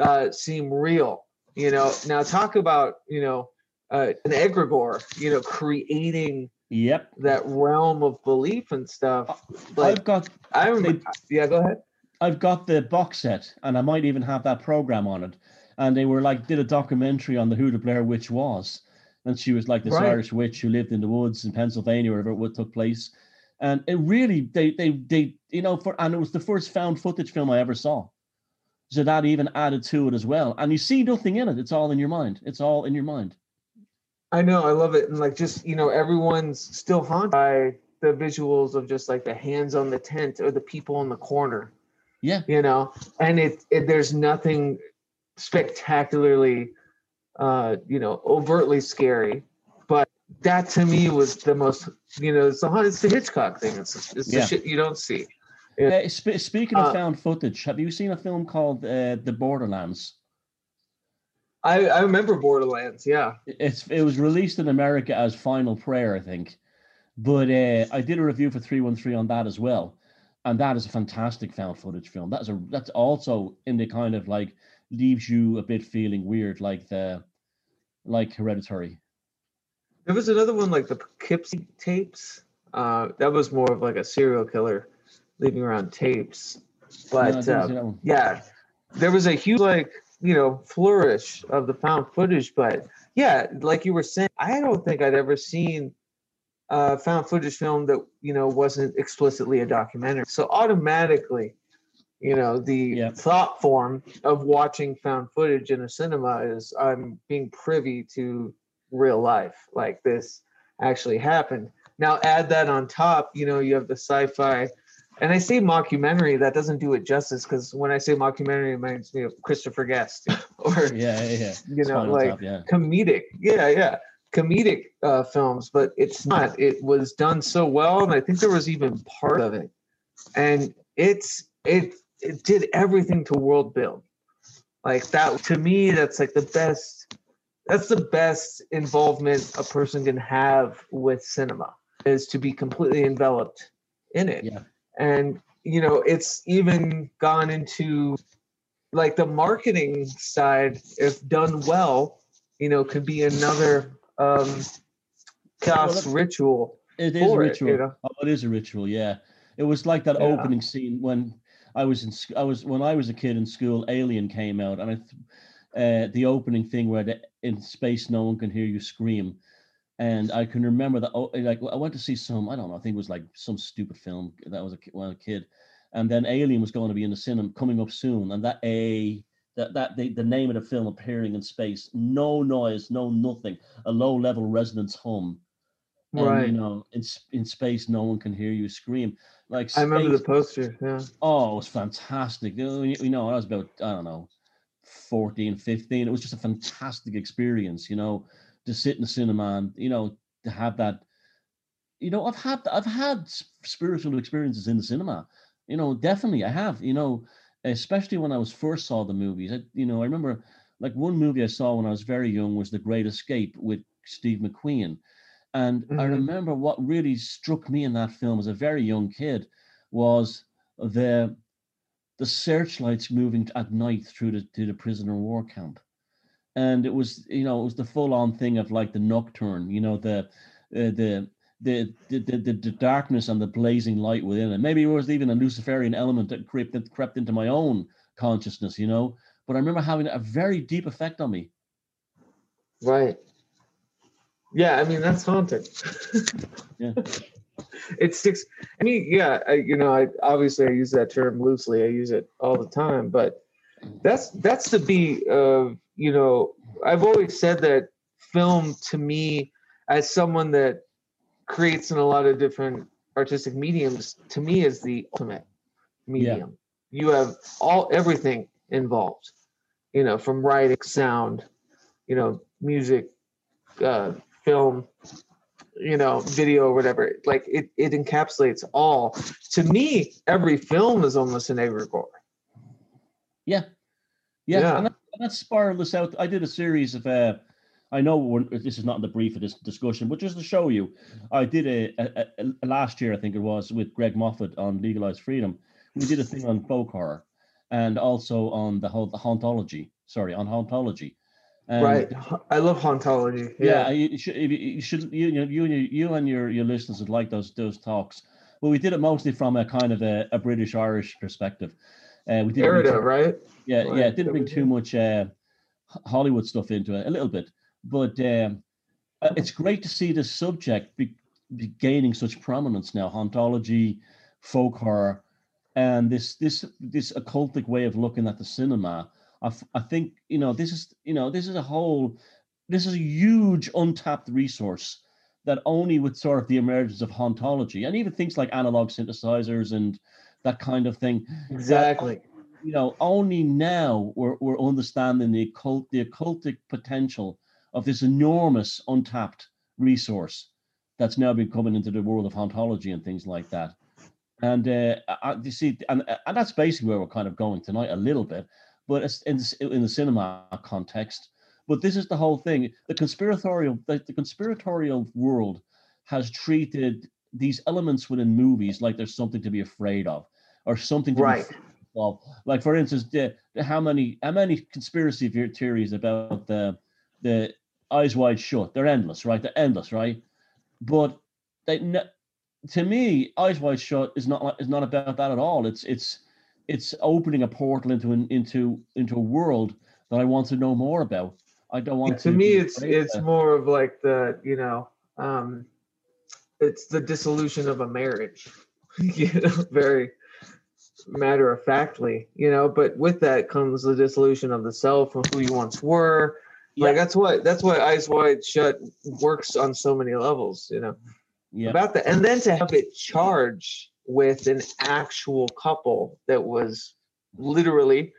uh, seem real. You know, now talk about you know uh, an egregore, you know, creating yep that realm of belief and stuff. Like, I've got. I remember. yeah, go ahead. I've got the box set, and I might even have that program on it. And they were like, did a documentary on the who the Blair Witch was, and she was like this right. Irish witch who lived in the woods in Pennsylvania, wherever it took place and it really they they they you know for and it was the first found footage film I ever saw. So that even added to it as well. And you see nothing in it. It's all in your mind. It's all in your mind. I know, I love it. And like just, you know, everyone's still haunted by the visuals of just like the hands on the tent or the people in the corner. Yeah. You know, and it, it there's nothing spectacularly uh, you know, overtly scary but that to me was the most you know it's the it's the Hitchcock thing. It's it's yeah. the shit you don't see. Uh, sp- speaking of uh, found footage, have you seen a film called uh, The Borderlands? I, I remember Borderlands. Yeah, it's it was released in America as Final Prayer, I think, but uh, I did a review for three one three on that as well, and that is a fantastic found footage film. That's a that's also in the kind of like leaves you a bit feeling weird, like the like Hereditary. There was another one like the Poughkeepsie tapes. Uh, that was more of like a serial killer leaving around tapes. But yeah, uh, yeah, there was a huge like you know flourish of the found footage. But yeah, like you were saying, I don't think I'd ever seen a found footage film that you know wasn't explicitly a documentary. So automatically, you know, the yeah. thought form of watching found footage in a cinema is I'm being privy to real life like this actually happened now add that on top, you know, you have the sci-fi, and I say mockumentary. That doesn't do it justice because when I say mockumentary, it reminds me of Christopher Guest or Yeah, yeah, yeah. you know, Spinal like Tap, yeah. comedic. Yeah, yeah, comedic uh, films, but it's not. It was done so well, and I think there was even part of it, and it's it it did everything to world build. Like that to me, that's like the best. That's the best involvement a person can have with cinema is to be completely enveloped in it. Yeah. And you know, it's even gone into like the marketing side, if done well, you know, could be another um cast Well, ritual. It is a for it, ritual. you know? Oh, it is a ritual. Yeah, it was like that Yeah. opening scene when I was in. I was when I was a kid in school. Alien came out, and I, uh, the opening thing where the, in space no one can hear you scream, and I can remember that. Oh, eh, like I went to see some. I don't know. I think it was like some stupid film that was a when I was a kid, and then Alien was going to be in the cinema coming up soon, and that a. That, that the, the name of the film appearing in space, no noise, no nothing, a low level resonance hum, and Right. you know in in space no one can hear you scream like I remember the poster. Yeah. oh it was fantastic you know, you you know i was about i don't know 14 15 it was just a fantastic experience you know to sit in the cinema and you know to have that you know i've had i've had spiritual experiences in the cinema you know definitely i have you know especially when i was first saw the movies I, you know i remember like one movie i saw when i was very young was the great escape with steve mcqueen and I Mhm. remember what really struck me in that film as a very young kid was the the searchlights moving at night through the to the prisoner war camp. And it was, you know, it was the full on thing of like the nocturne, you know, the uh, the the, the, the, the, darkness and the blazing light within it. Maybe it was even a Luciferian element that crept, that crept into my own consciousness, you know. But I remember having a very deep effect on me. Right. Yeah, I mean that's haunting. Yeah. It sticks. I mean, yeah, I, you know, I obviously I use that term loosely. I use it all the time, but that's that's the beat of you know. I've always said that film to me, as someone that creates in a lot of different artistic mediums, to me is the ultimate medium. You have all everything involved, you know, from writing, sound, you know, music, uh, film, you know, video or whatever. Like it, it encapsulates all. To me, every film is almost an egregore. Yeah. Yeah. Yeah. That, spiraled us out. I did a series of, uh, I know we're, this is not in the brief of this discussion, but just to show you, I did a, a, a- last year, I think it was, with Greg Moffat on Legalized Freedom. We did a thing on folk horror and also on the whole the hauntology. Sorry, on hauntology. And right. I love hauntology. yeah, Yeah. you should you should you you you and your, you and your your listeners would like those those talks. Well, we did it mostly from a kind of a, a British Irish perspective. Uh, we did right? yeah, yeah, didn't bring too much uh, Hollywood stuff into it, a little bit, but um, uh, it's great to see this subject be, be gaining such prominence now. Hauntology, folk horror, and this this this occultic way of looking at the cinema. I, f- I think you know this is you know this is a whole this is a huge untapped resource that only with sort of the emergence of hauntology and even things like analog synthesizers and that kind of thing Exactly. you know, only now we're, we're understanding the occult, the occultic potential of this enormous untapped resource that's now been coming into the world of hauntology and things like that. And uh, I- you see, and, and that's basically where we're kind of going tonight a little bit, but it's in, in the cinema context. But this is the whole thing. The conspiratorial, the, the conspiratorial world has treated these elements within movies like there's something to be afraid of, or something to be Right. of. Like for instance the, the how many how many conspiracy theories about the the eyes wide shut? They're endless right? They're endless right? But they to me eyes wide shut is not is not about that at all. It's it's it's opening a portal into an into into a world that i want to know more about. I don't want to to me it's it's more of like the you know um it's the dissolution of a marriage you know very matter of factly you know but with that comes the dissolution of the self of who you once were like Yeah. that's what that's why eyes wide shut works on so many levels you know Yeah. about that, and then to have it charged with an actual couple that was literally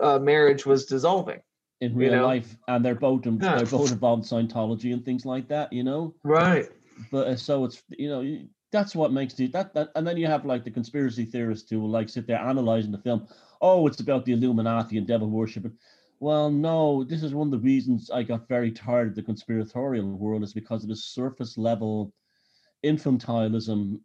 uh, marriage was dissolving. in you real know? life, and they're both in- Yeah. they're both involved in Scientology and things like that. You know. Right. But uh, so it's you know that's what makes the that, that and then you have like the conspiracy theorists who will like sit there analyzing the film. Oh it's about the illuminati and devil worship well no this is one of the reasons i got very tired of the conspiratorial world is because of the surface level infantilism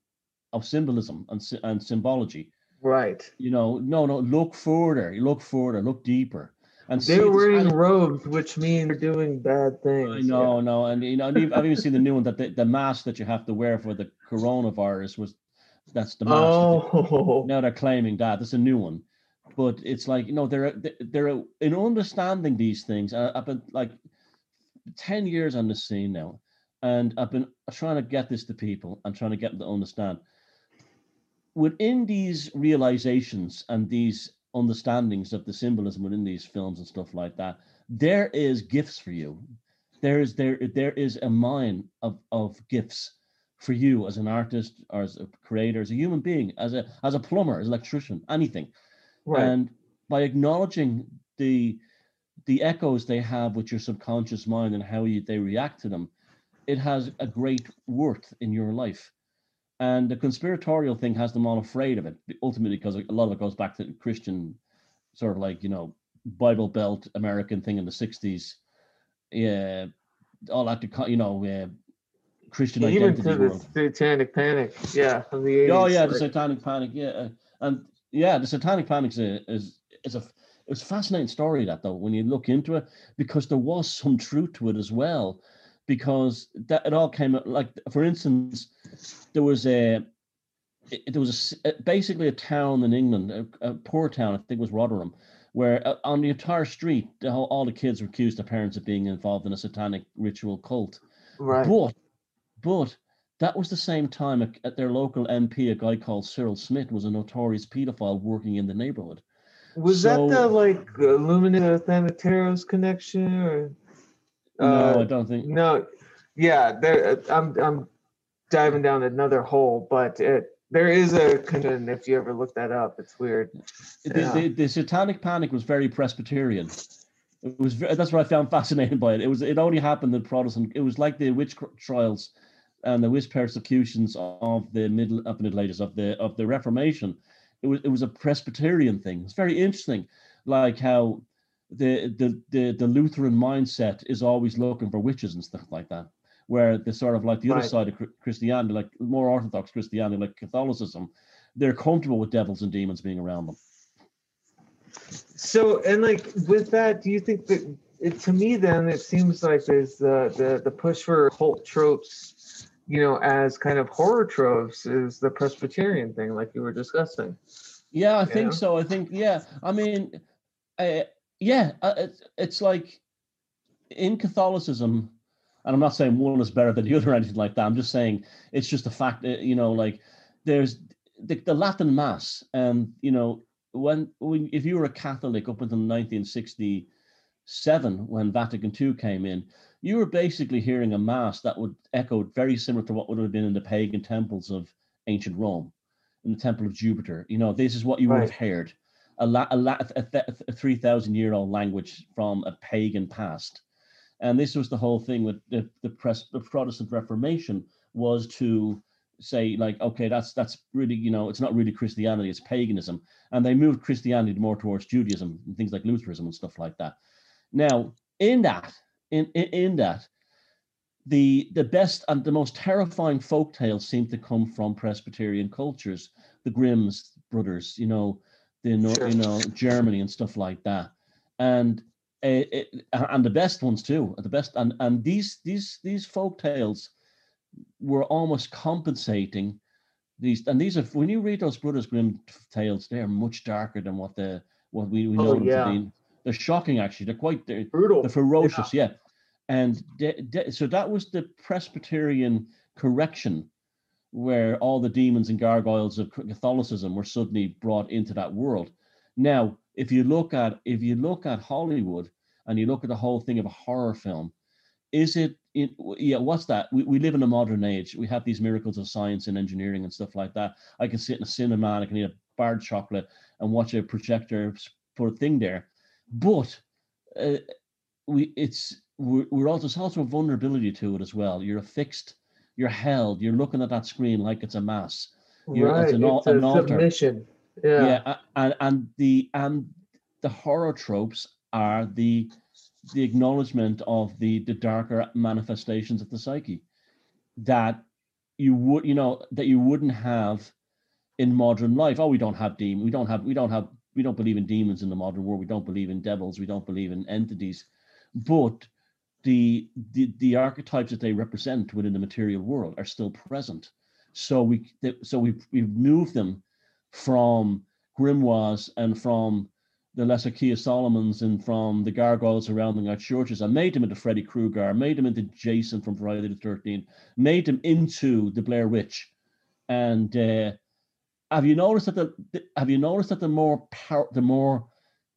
of symbolism and, and symbology. Right. you know no no look further look further look deeper and They're wearing kind of- robes, which means they're doing bad things. I know, no, and you know, I've even seen the new one that the, the mask that you have to wear for the coronavirus was that's the mask. that they- Oh. Now they're claiming that that's a new one, but it's like you know they're they're in understanding these things. I, I've been like ten years on the scene now, and I've been trying to get this to people and trying to get them to understand. Within these realizations and these understandings of the symbolism within these films and stuff like that, there is gifts for you. There is there there is a mine of of gifts for you as an artist or as a creator, as a human being, as a as a plumber, as an electrician, anything. Right. And by acknowledging the the echoes they have with your subconscious mind and how you, they react to them, it has a great worth in your life. And the conspiratorial thing has them all afraid of it, ultimately, because a lot of it goes back to the Christian, sort of like, you know, Bible Belt American thing in the 60s. Yeah, all that, you know, uh, Christian Even identity to the satanic panic. Yeah. The 80s. Oh yeah, the Satanic Panic. Yeah, uh, and yeah, the Satanic Panic is a, is is a it was a fascinating story that though when you look into it because there was some truth to it as well because that it all came out like for instance there was a there was a basically a town in England a, a poor town I think it was Rotherham where uh, on the entire street the whole, all the kids were accused their parents of being involved in a satanic ritual cult right. but, but that was the same time at, at their local MP, a guy called Cyril Smith was a notorious pedophile working in the neighborhood. Was that the so- like Illuminati Thanateros connection or? No, I Uh, don't think. no. Yeah. There. I'm. I'm diving down another hole, but it, there is a connection. If you ever look that up, it's weird. The, yeah. the, the Satanic Panic was very Presbyterian. It was ve- that's what I found fascinating by it. It was it only happened in Protestant. It was like the witch trials and the witch persecutions of the middle of the Middle Ages of the of the Reformation. It was it was a Presbyterian thing. It's very interesting, like how the the the, the Lutheran mindset is always looking for witches and stuff like that. Where the sort of like the other side of Christianity, like more Orthodox Christianity, like Catholicism, they're comfortable with devils and demons being around them. So and like with that, do you think that it, to me then it seems like there's the the the push for cult tropes, you know, as kind of horror tropes is the Presbyterian thing, like you were discussing. Yeah, I think so. I think yeah. I mean, uh, yeah, uh, it's, it's like in Catholicism, and I'm not saying one is better than the other or anything like that. I'm just saying it's just a fact. That, you know, like there's the, the Latin Mass, and you know when when if you were a Catholic up until 1967, when Vatican II came in, you were basically hearing a mass that would echo very similar to what would have been in the pagan temples of ancient Rome in the temple of Jupiter. You know, this is what you would have heard. A, la- a, la- a, th- a 3,000 year old language from a pagan past. And this was the whole thing with the, the, press, the Protestant Reformation was to say like, okay, that's that's really, you know, it's not really Christianity, it's paganism. And they moved Christianity more towards Judaism and things like Lutheranism and stuff like that. Now, in that, in, in, in that, the the best and the most terrifying folk tales seem to come from Presbyterian cultures, the Grimm's brothers, you know, the Nor- Sure. you know Germany and stuff like that, and uh, it, and the best ones too, the best and and these these these folk tales were almost compensating these and these are when you read those Brothers Grimm tales, they are much darker than what the what we, we know Oh, them yeah. to be. They're shocking actually. They're quite they're, Brutal. the ferocious, yeah. And de- de- so that was the Presbyterian correction, where all the demons and gargoyles of Catholicism were suddenly brought into that world. Now, if you look at if you look at Hollywood and you look at the whole thing of a horror film, is it it, yeah, what's that? We, we live in a modern age. We have these miracles of science and engineering and stuff like that. I can sit in a cinema and I can eat a bar chocolate and watch a projector put a thing there. But uh, we it's we're, we're also also a vulnerability to it as well. You're affixed, you're held, you're looking at that screen like it's a mass. You're, right. It's an, it's an a altar. submission. Yeah. yeah and, and the and the horror tropes are the the acknowledgement of the the darker manifestations of the psyche that you would you know that you wouldn't have in modern life oh we don't have demons. we don't have we don't have we don't believe in demons in the modern world we don't believe in devils we don't believe in entities but the the, the archetypes that they represent within the material world are still present so we so we we've moved them from grimoires and from the Lesser Key of Solomons and from the gargoyles surrounding our churches. I made them into Freddy Krueger, made them into Jason from Friday the 13th, made them into the Blair Witch. And uh, have you noticed that the, have you noticed that the more power, the more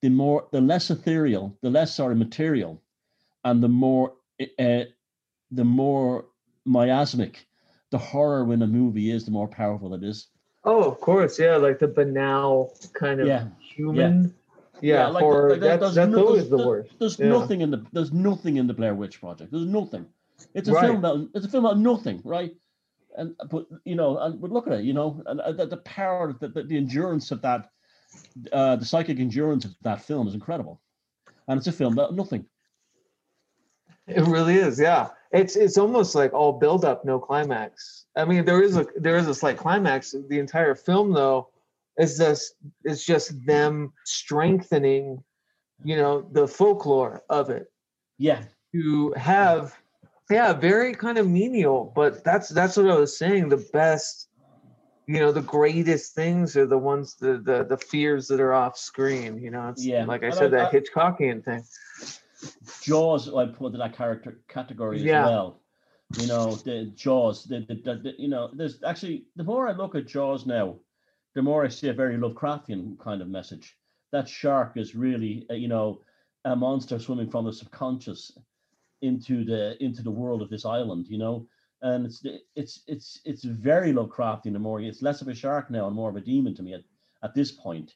the more the less ethereal, the less sorry material, and the more uh, the more miasmic the horror in a movie is, the more powerful it is. Oh, of course, yeah, like the banal kind of Yeah. human. Yeah, like, horror. like, that's there's that's no- always the worst. There's Yeah. nothing in the there's nothing in the Blair Witch Project. There's nothing. It's a Right. film about it's a film about nothing, right? And but you know, and but look at it, you know, and uh, the, the power, the, the, the endurance of that, uh, the psychic endurance of that film is incredible, and it's a film about nothing. It really is, yeah. It's it's almost like all build up, no climax. I mean, there is a there is a slight climax. The entire film, though, is just it's just them strengthening, you know, the folklore of it Yeah, to have, yeah, very kind of menial. But that's that's what I was saying. The best, you know, the greatest things are the ones the the the fears that are off screen. You know, it's Yeah, like I and said, I- that Hitchcockian thing. Jaws, I put in that character category as Yeah. well. You know, the Jaws, the, the, the, the- you know, there's actually the more I look at Jaws now, the more I see a very Lovecraftian kind of message. That shark is really, uh, you know, a monster swimming from the subconscious into the into the world of this island. You know, and it's it's it's it's very Lovecraftian. The more it's less of a shark now and more of a demon to me at, at this point.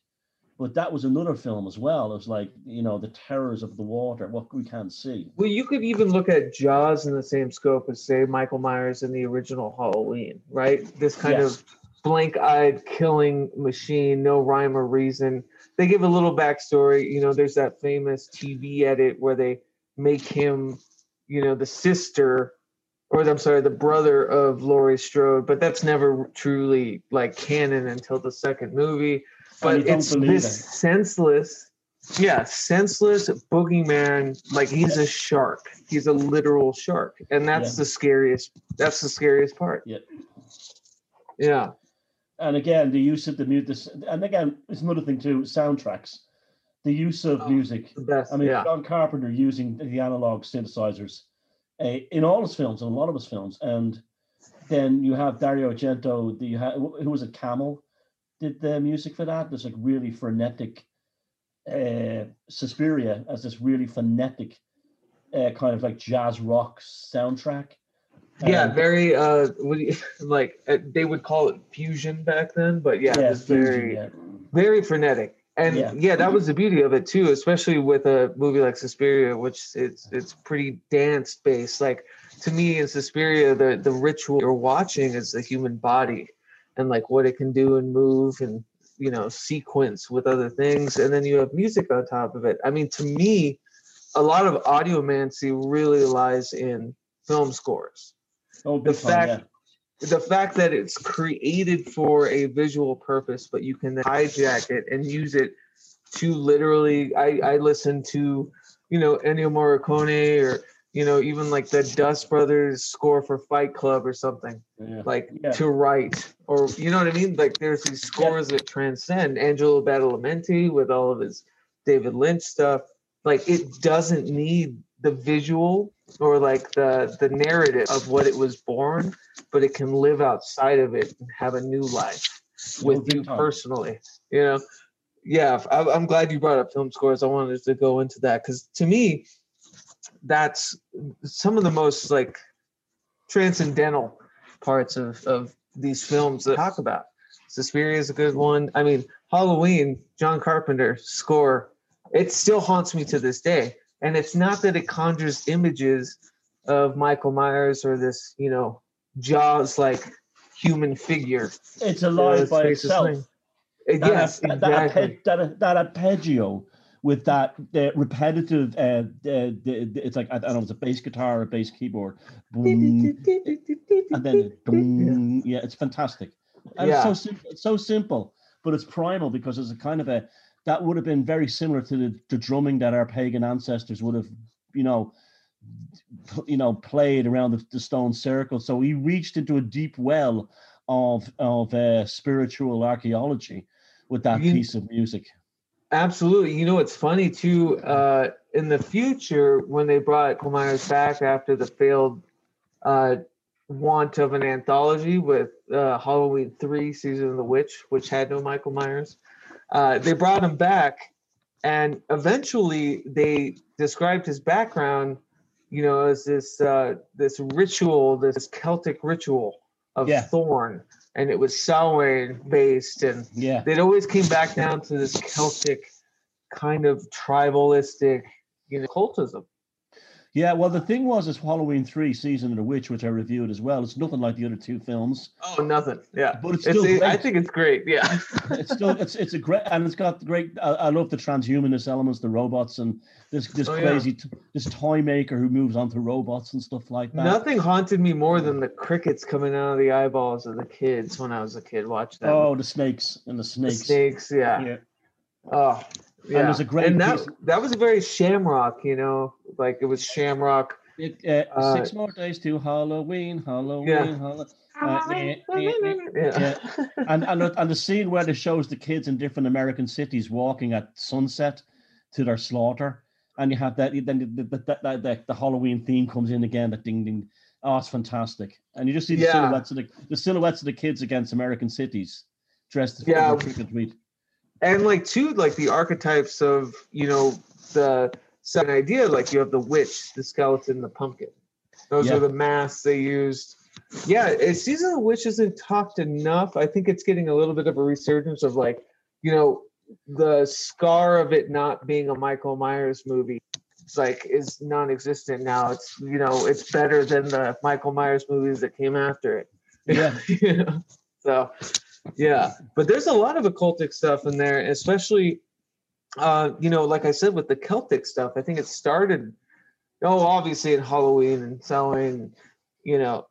But that was another film as well. It was like you know the terrors of the water, what we can't see. Well, you could even look at Jaws in the same scope as, say, Michael Myers in the original Halloween, right? This kind Yes. of blank-eyed killing machine, no rhyme or reason. They give a little backstory. You know, there's that famous TV edit where they make him, you know, the sister, or I'm sorry, the brother of Laurie Strode, but that's never truly like canon until the second movie. But it's this it. senseless yeah, senseless boogeyman. Like he's a shark. He's a literal shark, and that's Yeah. the scariest. That's the scariest part. Yeah. Yeah. And again, the use of the music, and again, it's another thing too. Soundtracks, the use of Oh, music. I mean, yeah. John Carpenter using the analog synthesizers uh, in all his films, in a lot of his films, and then you have Dario Argento. The you who was a Camel did the music for that. There's like really frenetic. Uh, Suspiria as this really frenetic, uh, kind of like jazz rock soundtrack. Yeah, And- very. Uh, like uh, they would call it fusion back then, but yeah, yeah, it's very, fusion, very frenetic. And Yeah. yeah. that was the beauty of it too, especially with a movie like Suspiria, which it's it's pretty dance based. Like to me in Suspiria, the the ritual you're watching is the human body and like what it can do and move and you know sequence with other things, and then you have music on top of it. I mean, to me, a lot of audiomancy really lies in film scores Oh, the time, fact- yeah. the fact that it's created for a visual purpose, but you can hijack it and use it to literally. I I listen to, you know, Ennio Morricone or you know even like the Dust Brothers score for Fight Club or something yeah. like Yeah. to write or you know what I mean. Like there's these scores that transcend Angelo Badalamenti with all of his David Lynch stuff. Like it doesn't need the visual or like the the narrative of what it was born, but it can live outside of it and have a new life with you time. personally. You know, yeah. I, I'm glad you brought up film scores. I wanted to go into that because to me, that's some of the most like transcendental parts of of these films that talk about. Suspiria is a good one. I mean, Halloween, John Carpenter score, it still haunts me to this day. And it's not that it conjures images of Michael Myers or this, you know, Jaws like human figure. It's alive by itself. It, uh, yes, that, exactly. that, that, that arpeggio with that the repetitive uh, the, the, it's like I don't know it's a bass guitar or a bass keyboard. Boom, and then boom, yeah. it's fantastic. And Yeah. it's so simple it's so simple but it's primal because it's a kind of a that would have been very similar to the, the drumming that our pagan ancestors would have you know you know played around the, the stone circle. So he reached into a deep well of of uh, spiritual archaeology with that You- piece of music Absolutely. You know, it's funny too. Uh, in the future, when they brought Michael Myers back after the failed uh, want of an anthology with uh, Halloween 3 Season of the Witch, which had no Michael Myers, uh, they brought him back. And eventually, they described his background, you know, as this uh, this ritual, this Celtic ritual of Yeah. Thorn, and it was Samhain based, and yeah it always came back down to this Celtic kind of tribalistic, you know, cultism. Yeah, well, the thing was, is Halloween three, Season of the Witch, which I reviewed as well. It's nothing like the other two films. Oh, nothing. Yeah, But it's it's, still I think it's great. Yeah, It's still, it's it's a great, and it's got great. I, I love the transhumanist elements, the robots, and this this Oh, yeah. crazy, t- this toy maker who moves onto robots and stuff like that. nothing haunted me more than the crickets coming out of the eyeballs of the kids when I was a kid. Watch that. Oh, the snakes and the the snakes. snakes. Yeah. Yeah, Oh, yeah. there's a great and that piece- that was a very Shamrock. You know, like it was Shamrock. It, uh, Uh, six more days to Halloween, Halloween, Yeah. Halloween. Uh, yeah, yeah, Yeah. and and the- and the scene where it shows the kids in different American cities walking at sunset to their slaughter, and you have that then the the, the, the, the, the Halloween theme comes in again, that ding ding. Oh, it's fantastic, and you just see the Yeah. silhouettes of the, the silhouettes of the kids against American cities, dressed as Yeah. trick or treat. And like too like the archetypes of you know the second idea like you have the witch the skeleton the pumpkin those Yeah. are the masks they used yeah season of the witch isn't talked enough i think it's getting a little bit of a resurgence of like you know the scar of it not being a michael myers movie it's like is non-existent now it's you know it's better than the michael myers movies that came after it Yeah. you know? so yeah but there's a lot of occultic stuff in there especially uh you know like i said with the celtic stuff i think it started oh obviously at halloween and Samhain, you know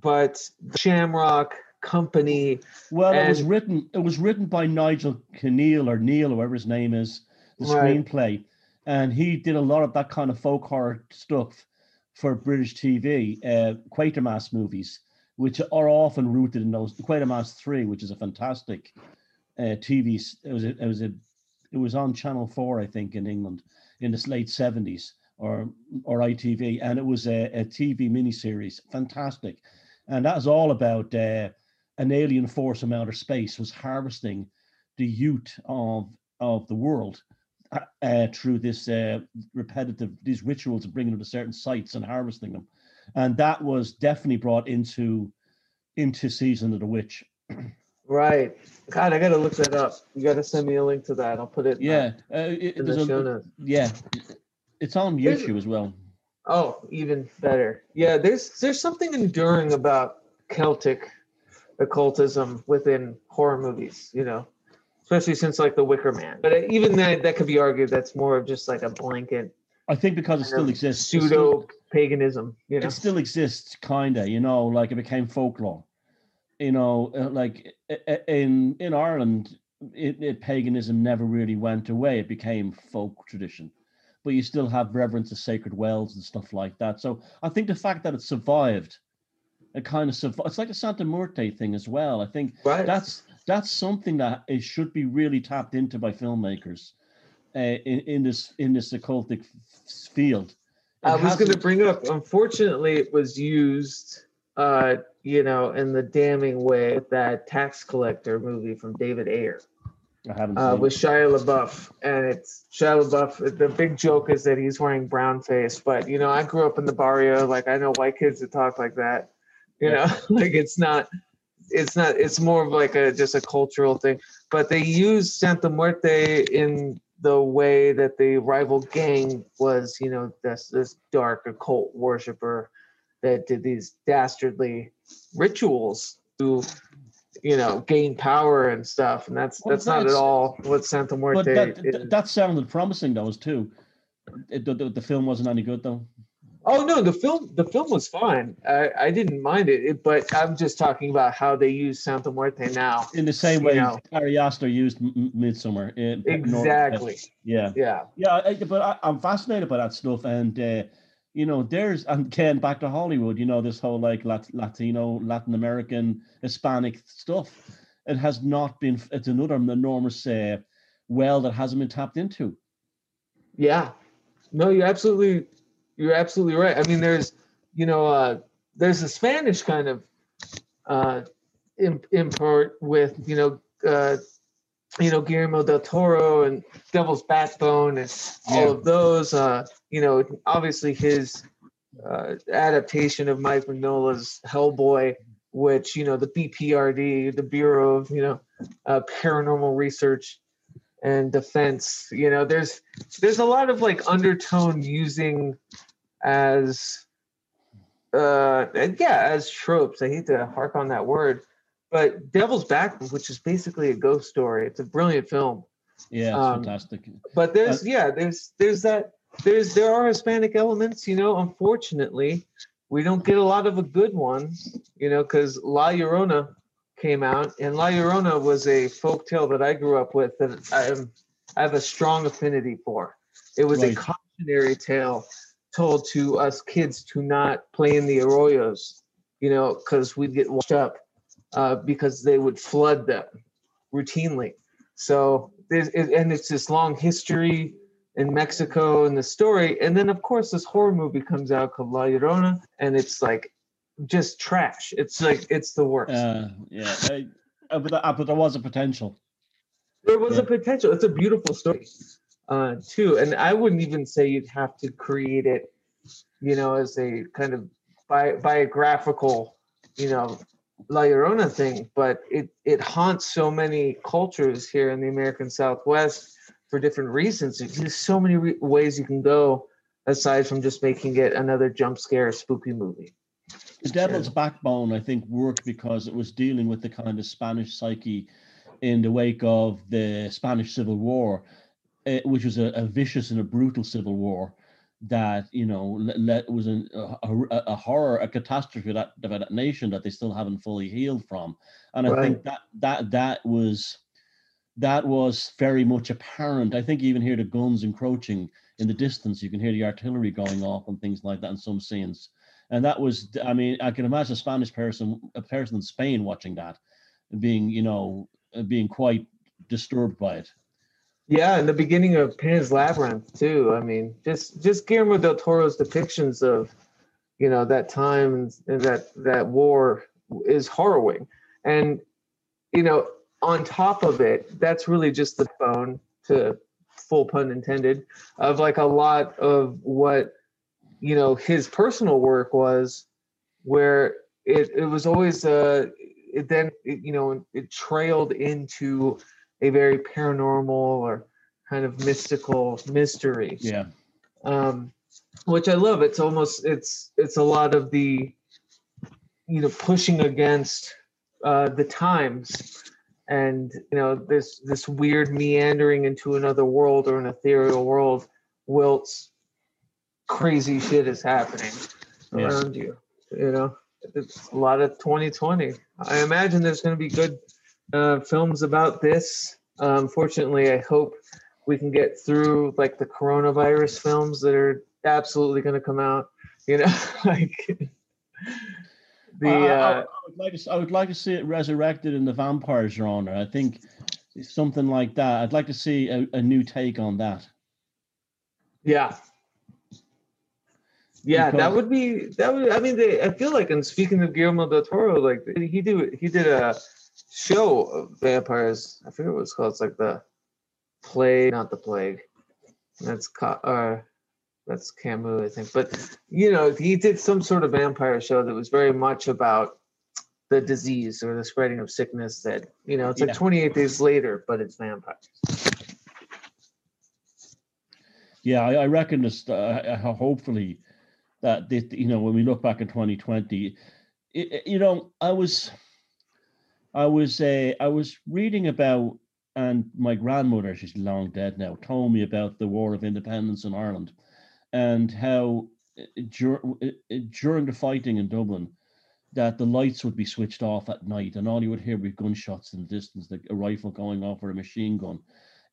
but shamrock company Well, it was written. It was written by Nigel Kneale or Neil, whoever his name is, the Right. screenplay, and he did a lot of that kind of folk horror stuff for British TV, uh, Quatermass movies, which are often rooted in those. Quatermass Three, which is a fantastic uh, TV. It was a, it was a it was on Channel Four, I think, in England in the late seventies or or ITV, and it was a, a TV miniseries, fantastic, and that is all about. Uh, an alien force from outer space was harvesting the youth of of the world uh, through this uh, repetitive these rituals of bringing them to certain sites and harvesting them, and that was definitely brought into into season of the witch. right god i gotta look that up you gotta send me a link to that i'll put it in the- Yeah, uh, it, in the show notes yeah, it's on There's- YouTube as well. Oh, even better. Yeah, there's there's something enduring about Celtic occultism within horror movies, you know, especially since like The Wicker Man. But uh, even that that could be argued that's more of just like a blanket I think because it still exists, pseudo paganism, you know. it still exists kinda you know like it became folklore. You know uh, like i- i- in in ireland it, it, paganism never really went away it became folk tradition. But you still have reverence of sacred wells and stuff like that. So i think the fact that it survived it kind of survived it's like a santa muerte thing as well. I think Right. that's that's something that it should be really tapped into by filmmakers uh, in, in this in this occultic field It I was going to bring up. Unfortunately, it was used, uh, you know, in the damning way that tax collector movie from David Ayer. I haven't uh, with. Shia LaBeouf, and it's Shia LaBeouf. The big joke is that he's wearing brown face, but you know, I grew up in the barrio. Like I know white kids that talk like that. You Yeah. know, like it's not, it's not. It's more of like a just a cultural thing. But they use Santa Muerte in the way that the rival gang was. You know, this this dark occult worshiper that did these dastardly rituals to you know gain power and stuff and that's Well, that's not at all what santa muerte But that, that that sounded promising, though, too. It, the, the, the film wasn't any good though. Oh no the film the film was fine i i didn't mind it, it but i'm just talking about how they use santa muerte now In the same You way, know. Ari used M- Midsommar. in- exactly Yeah, yeah yeah. I, but I, I'm fascinated by that stuff, and uh, you know, there's and again back to Hollywood. You know, this whole like Lat- Latino, Latin American, Hispanic stuff. It has not been. It's another enormous uh, well that hasn't been tapped into. Yeah. No, you're absolutely you're absolutely right. I mean, there's you know, uh there's a Spanish kind of uh imp- import with, you know, uh you know, Guillermo del Toro and Devil's Backbone and all Yeah. of those. Uh, you know, obviously his uh, adaptation of Mike Mignola's Hellboy, which you know the BPRD, the Bureau of you know uh, Paranormal Research and Defense. You know, there's there's a lot of like undertone using as uh yeah as tropes. I hate to hark on that word, but Devil's Back, which is basically a ghost story. It's a brilliant film Yeah, it's Um, fantastic. but there's yeah there's there's that there's there are hispanic elements you know unfortunately we don't get a lot of a good one you know because la llorona came out. And la llorona was a folk tale that i grew up with that i i have a strong affinity for. It was a cautionary tale told to us kids to not play in the arroyos you know because we'd get washed up uh, because they would flood them routinely. So and it's this long history in Mexico and the story, and then of course this horror movie comes out called La Llorona, and it's like just trash. It's like it's the worst. Uh, yeah, uh, but, uh, but there was a potential. there was yeah. a potential. It's a beautiful story, uh, too, and I wouldn't even say you'd have to create it, you know, as a kind of bi- biographical, you know, La Llorona thing, but it it haunts so many cultures here in the American Southwest for different reasons. There's so many re- ways you can go aside from just making it another jump scare spooky movie. The Devil's Backbone, I think, worked because it was dealing with the kind of Spanish psyche in the wake of the Spanish Civil War, eh, which was a, a vicious and a brutal civil war that you know le- le- was an, a, a, a horror, a catastrophe that of that nation that they still haven't fully healed from. And I think that that that was that was very much apparent. I think you even hear the guns encroaching in the distance. You can hear the artillery going off and things like that in some scenes and that was i mean i can imagine a spanish person a person in spain watching that being you know being quite disturbed by it Yeah, and the beginning of Pan's Labyrinth too. I mean, just just Guillermo del Toro's depictions of, you know, that time and that that war is harrowing, and you know, on top of it, that's really just the bone to full pun intended of like a lot of what you know his personal work was, where it it was always uh it then it, you know it trailed into a very paranormal or kind of mystical mystery. Yeah. Um which i love. It's almost it's it's a lot of the you know pushing against uh the times and you know this this weird meandering into another world or an ethereal world whilst crazy shit is happening Yeah. around you you know? It's a lot of 2020 i imagine there's going to be good uh, films about this. Um, fortunately i hope we can get through like the coronavirus films that are absolutely going to come out you know? Like the I, I- I uh, would like to, s- I would like to see it resurrected in the vampire genre i think something like that. I'd like to see a, a new take on that. Yeah yeah that would be that would i mean they, i feel like and speaking of guillermo del toro like he do he did a show of vampires. I forget what it's called. It's like the plague, not the plague. That's ca- uh, that's Camus, I think. But you know, he did some sort of vampire show that was very much about the disease or the spreading of sickness. That you know, it's Yeah. like 28 days later, but it's vampires. Yeah, I, I reckon this. Uh, hopefully, that you know when we look back in 2020, it, it- you know, I was, I was, uh, I was reading about, and my grandmother, she's long dead now, told me about the War of Independence in Ireland, and how uh, dur- uh, uh, during the fighting in Dublin, that the lights would be switched off at night, and all you would hear would be gunshots in the distance, like a rifle going off or a machine gun,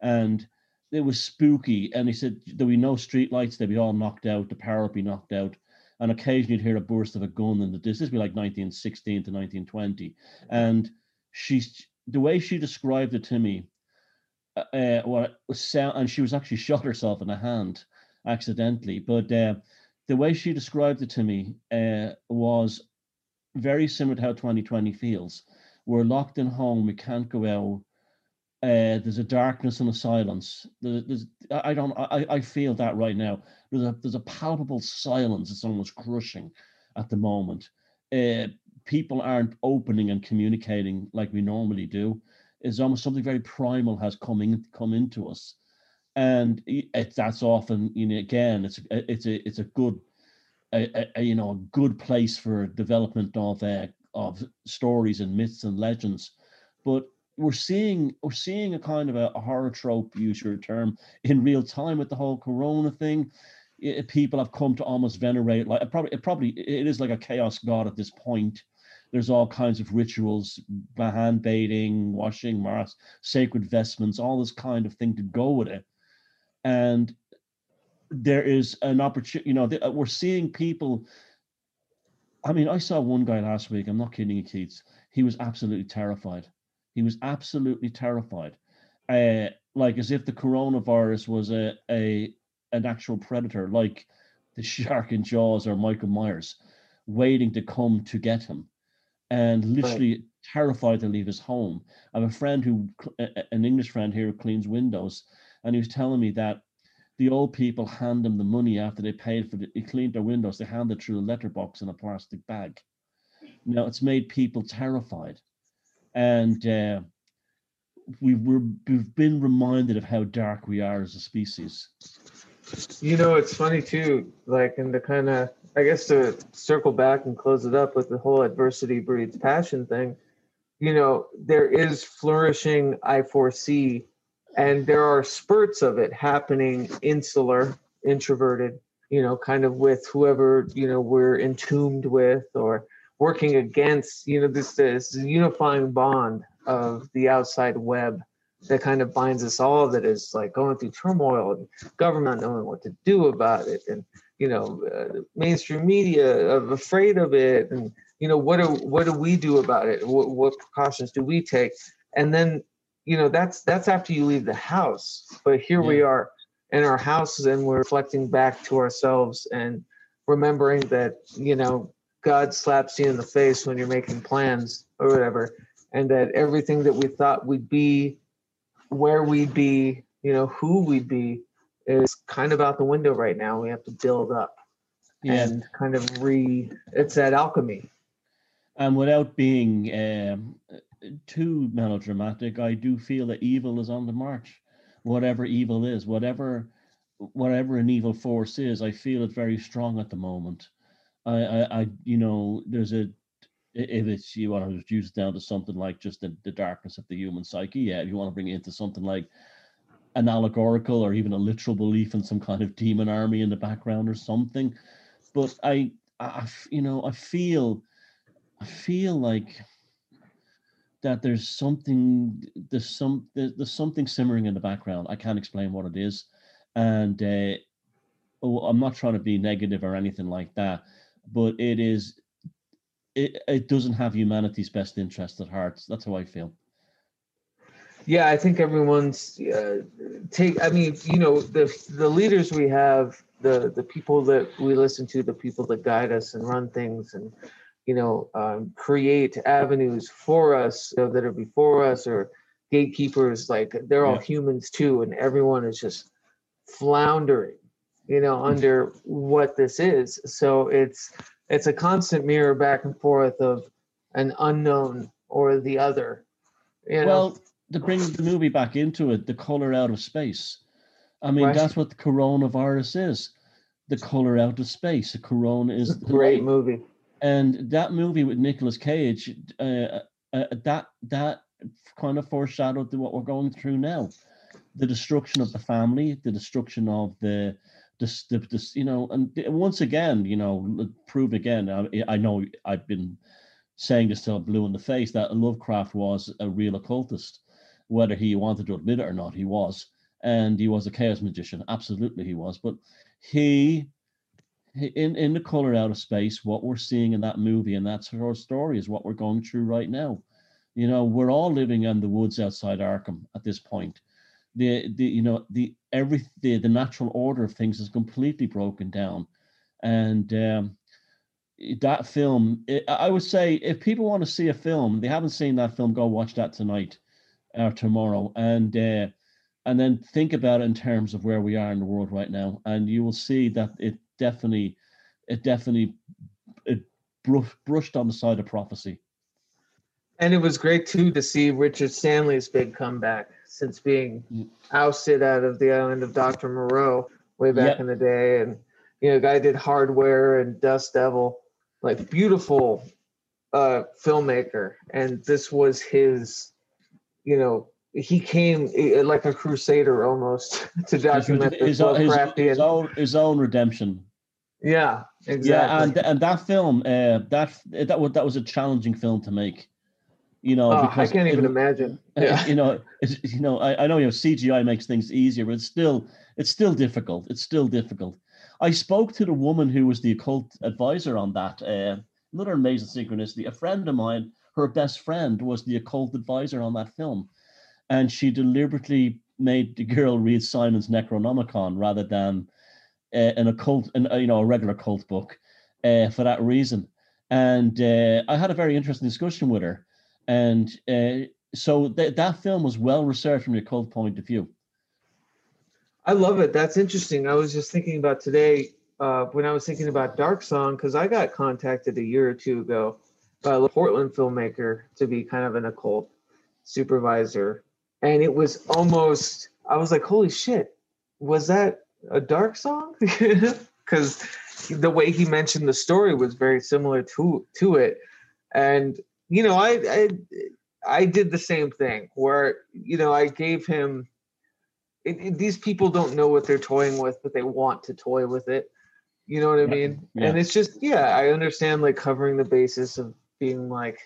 and it was spooky. And he said there'd be no street lights; they'd be all knocked out, the power would be knocked out, and occasionally you'd hear a burst of a gun in the distance. Would be like 1916 to 1920, and she's the way she described it to me. Uh, uh, what was sound, and she was actually shot herself in the hand accidentally. But uh, the way she described it to me uh, was very similar to how 2020 feels. We're locked in home. We can't go out. Uh, there's a darkness and a silence. There- There's, I don't. I, I feel that right now. There's a there's a palpable silence. It's almost crushing at the moment. Uh, people aren't opening and communicating like we normally do. It's almost something very primal has come in, come into us, and it, that's often you know again it's a- it's a it's a good a- a, you know a good place for development of uh, of stories and myths and legends, but we're seeing we're seeing a kind of a, a horror trope, use your term, in real time with the whole Corona thing. I- people have come to almost venerate like it probably it probably it is like a chaos god at this point. There's all kinds of rituals, hand bathing, washing, mass, sacred vestments, all this kind of thing to go with it, and there is an opportunity. You know, th- uh, we're seeing people. I mean, I saw one guy last week. I'm not kidding you, Keats. He was absolutely terrified. He was absolutely terrified, uh, like as if the coronavirus was a a an actual predator, like the shark in Jaws or Michael Myers, waiting to come to get him, and literally terrified to leave his home. I have a friend who, cl- a- a- an English friend here, who cleans windows, and he was telling me that the old people hand them the money after they paid for the, they cleaned their windows. They hand it through a letterbox in a plastic bag. Now it's made people terrified, and uh, we were we've been reminded of how dark we are as a species. You know, it's funny too, like, and to kind of, I guess to circle back and close it up with the whole adversity breeds passion thing, you know, there is flourishing I4C, and there are spurts of it happening insular, introverted, you know, kind of with whoever, you know, we're entombed with or working against, you know, this, this unifying bond of the outside web that kind of binds us all that is like going through turmoil and government not knowing what to do about it and you know uh, mainstream media uh, afraid of it and you know what do what do we do about it? What, what precautions do we take? And then you know that's that's after you leave the house but here we are in our houses and we're reflecting back to ourselves and remembering that you know god slaps you in the face when you're making plans or whatever and that everything that we thought we'd be where we'd be, you know, who we'd be is kind of out the window right now. We have to build up Yeah, and kind of re it's that alchemy. and without being um, too melodramatic, I do feel that evil is on the march. Whatever evil is, whatever whatever an evil force is, I feel it very strong at the moment. I, I, I you know, there's a if it's you want to reduce it down to something like just the, the darkness of the human psyche, yeah. If you want to bring it into something like an allegorical or even a literal belief in some kind of demon army in the background or something, but I, I you know, I feel, I feel like that there's something, there's some, there's, there's something simmering in the background. I can't explain what it is, and uh, oh, I'm not trying to be negative or anything like that, but it is it, it doesn't have humanity's best interest at heart. That's how I feel. Yeah, I think everyone's uh, take. I mean, you know, the the leaders we have, the the people that we listen to, the people that guide us and run things, and you know, um, create avenues for us you know, that are before us or gatekeepers. Like they're all Yeah. humans too, and everyone is just floundering, you know, under what this is. So it's it's a constant mirror back and forth of an unknown or the other. You know? Well, to bring the movie back into it, the color out of space. I mean, Right. that's what the coronavirus is. The color out of space. The corona is the great light. movie. and that movie with Nicolas Cage, uh, uh, that that kind of foreshadowed what we're going through now, the destruction of the family, the destruction of the, the, the you know, and once again, you know, prove again. I, I know I've been saying this till blue in the face that Lovecraft was a real occultist, whether he wanted to admit it or not, he was, and he was a chaos magician. Absolutely, he was. But he in in the color out of space what we're seeing in that movie and that's her story is what we're going through right now you know we're all living in the woods outside arkham at this point the the you know the every the, the natural order of things is completely broken down. And um that film i I would say if people want to see a film they haven't seen that film go watch that tonight or tomorrow. And uh and then think about it in terms of where we are in the world right now. And you will see that it definitely it definitely it brush, brushed on the side of prophecy And it was great too to see Richard Stanley's big comeback since being ousted out of the island of Dr. Moreau way back Yep. in the day. And you know, guy did hardware and Dust Devil, like beautiful uh filmmaker. And this was his, you know, he came like a crusader almost to document his, his, his own his own redemption yeah, exactly. yeah and and that film uh that that was that was a challenging film to make you know Oh, I can't even it- imagine. Yeah. you know, you know, I, I know you know CGI makes things easier, but it's still it's still difficult. It's still difficult. I spoke to the woman who was the occult advisor on that. Uh, another amazing synchronicity. A friend of mine, her best friend, was the occult advisor on that film, and she deliberately made the girl read Simon's Necronomicon rather than uh, an occult, an, uh, you know, a regular cult book, uh, for that reason. And uh, I had a very interesting discussion with her, and. Uh, so th- that film was well researched from your cult point of view. I love it. That's interesting. I was just thinking about today uh, when I was thinking about Dark Song because I got contacted a year or two ago by a Portland filmmaker to be kind of an occult supervisor, and it was almost I was like, "Holy shit, was that a Dark Song?" Because the way he mentioned the story was very similar to to it, and you know, I I I did the same thing where you know I gave him it, it- these people don't know what they're toying with, but they want to toy with it. You know what I Yeah, mean? yeah. And it's just, yeah, I understand like covering the basis of being like,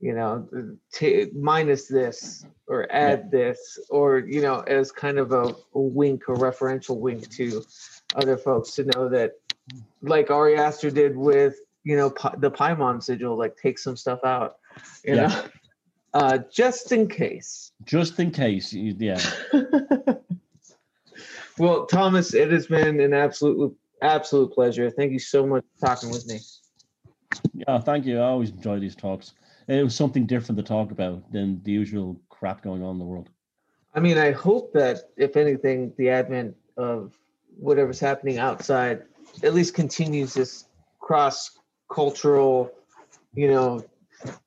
you know, t- minus this or add this, or, you know, as kind of a, a wink, a referential wink to other folks to know that, like Ari Aster did with, you know, Pi- the Paimon sigil, like take some stuff out, you Yeah. know, uh, just in case. Just in case, yeah. well, Thomas, it has been an absolute absolute pleasure. Thank you so much for talking with me. Yeah, thank you. I always enjoy these talks. It was something different to talk about than the usual crap going on in the world. I mean, I hope that if anything, the advent of whatever's happening outside at least continues this cross cultural, you know,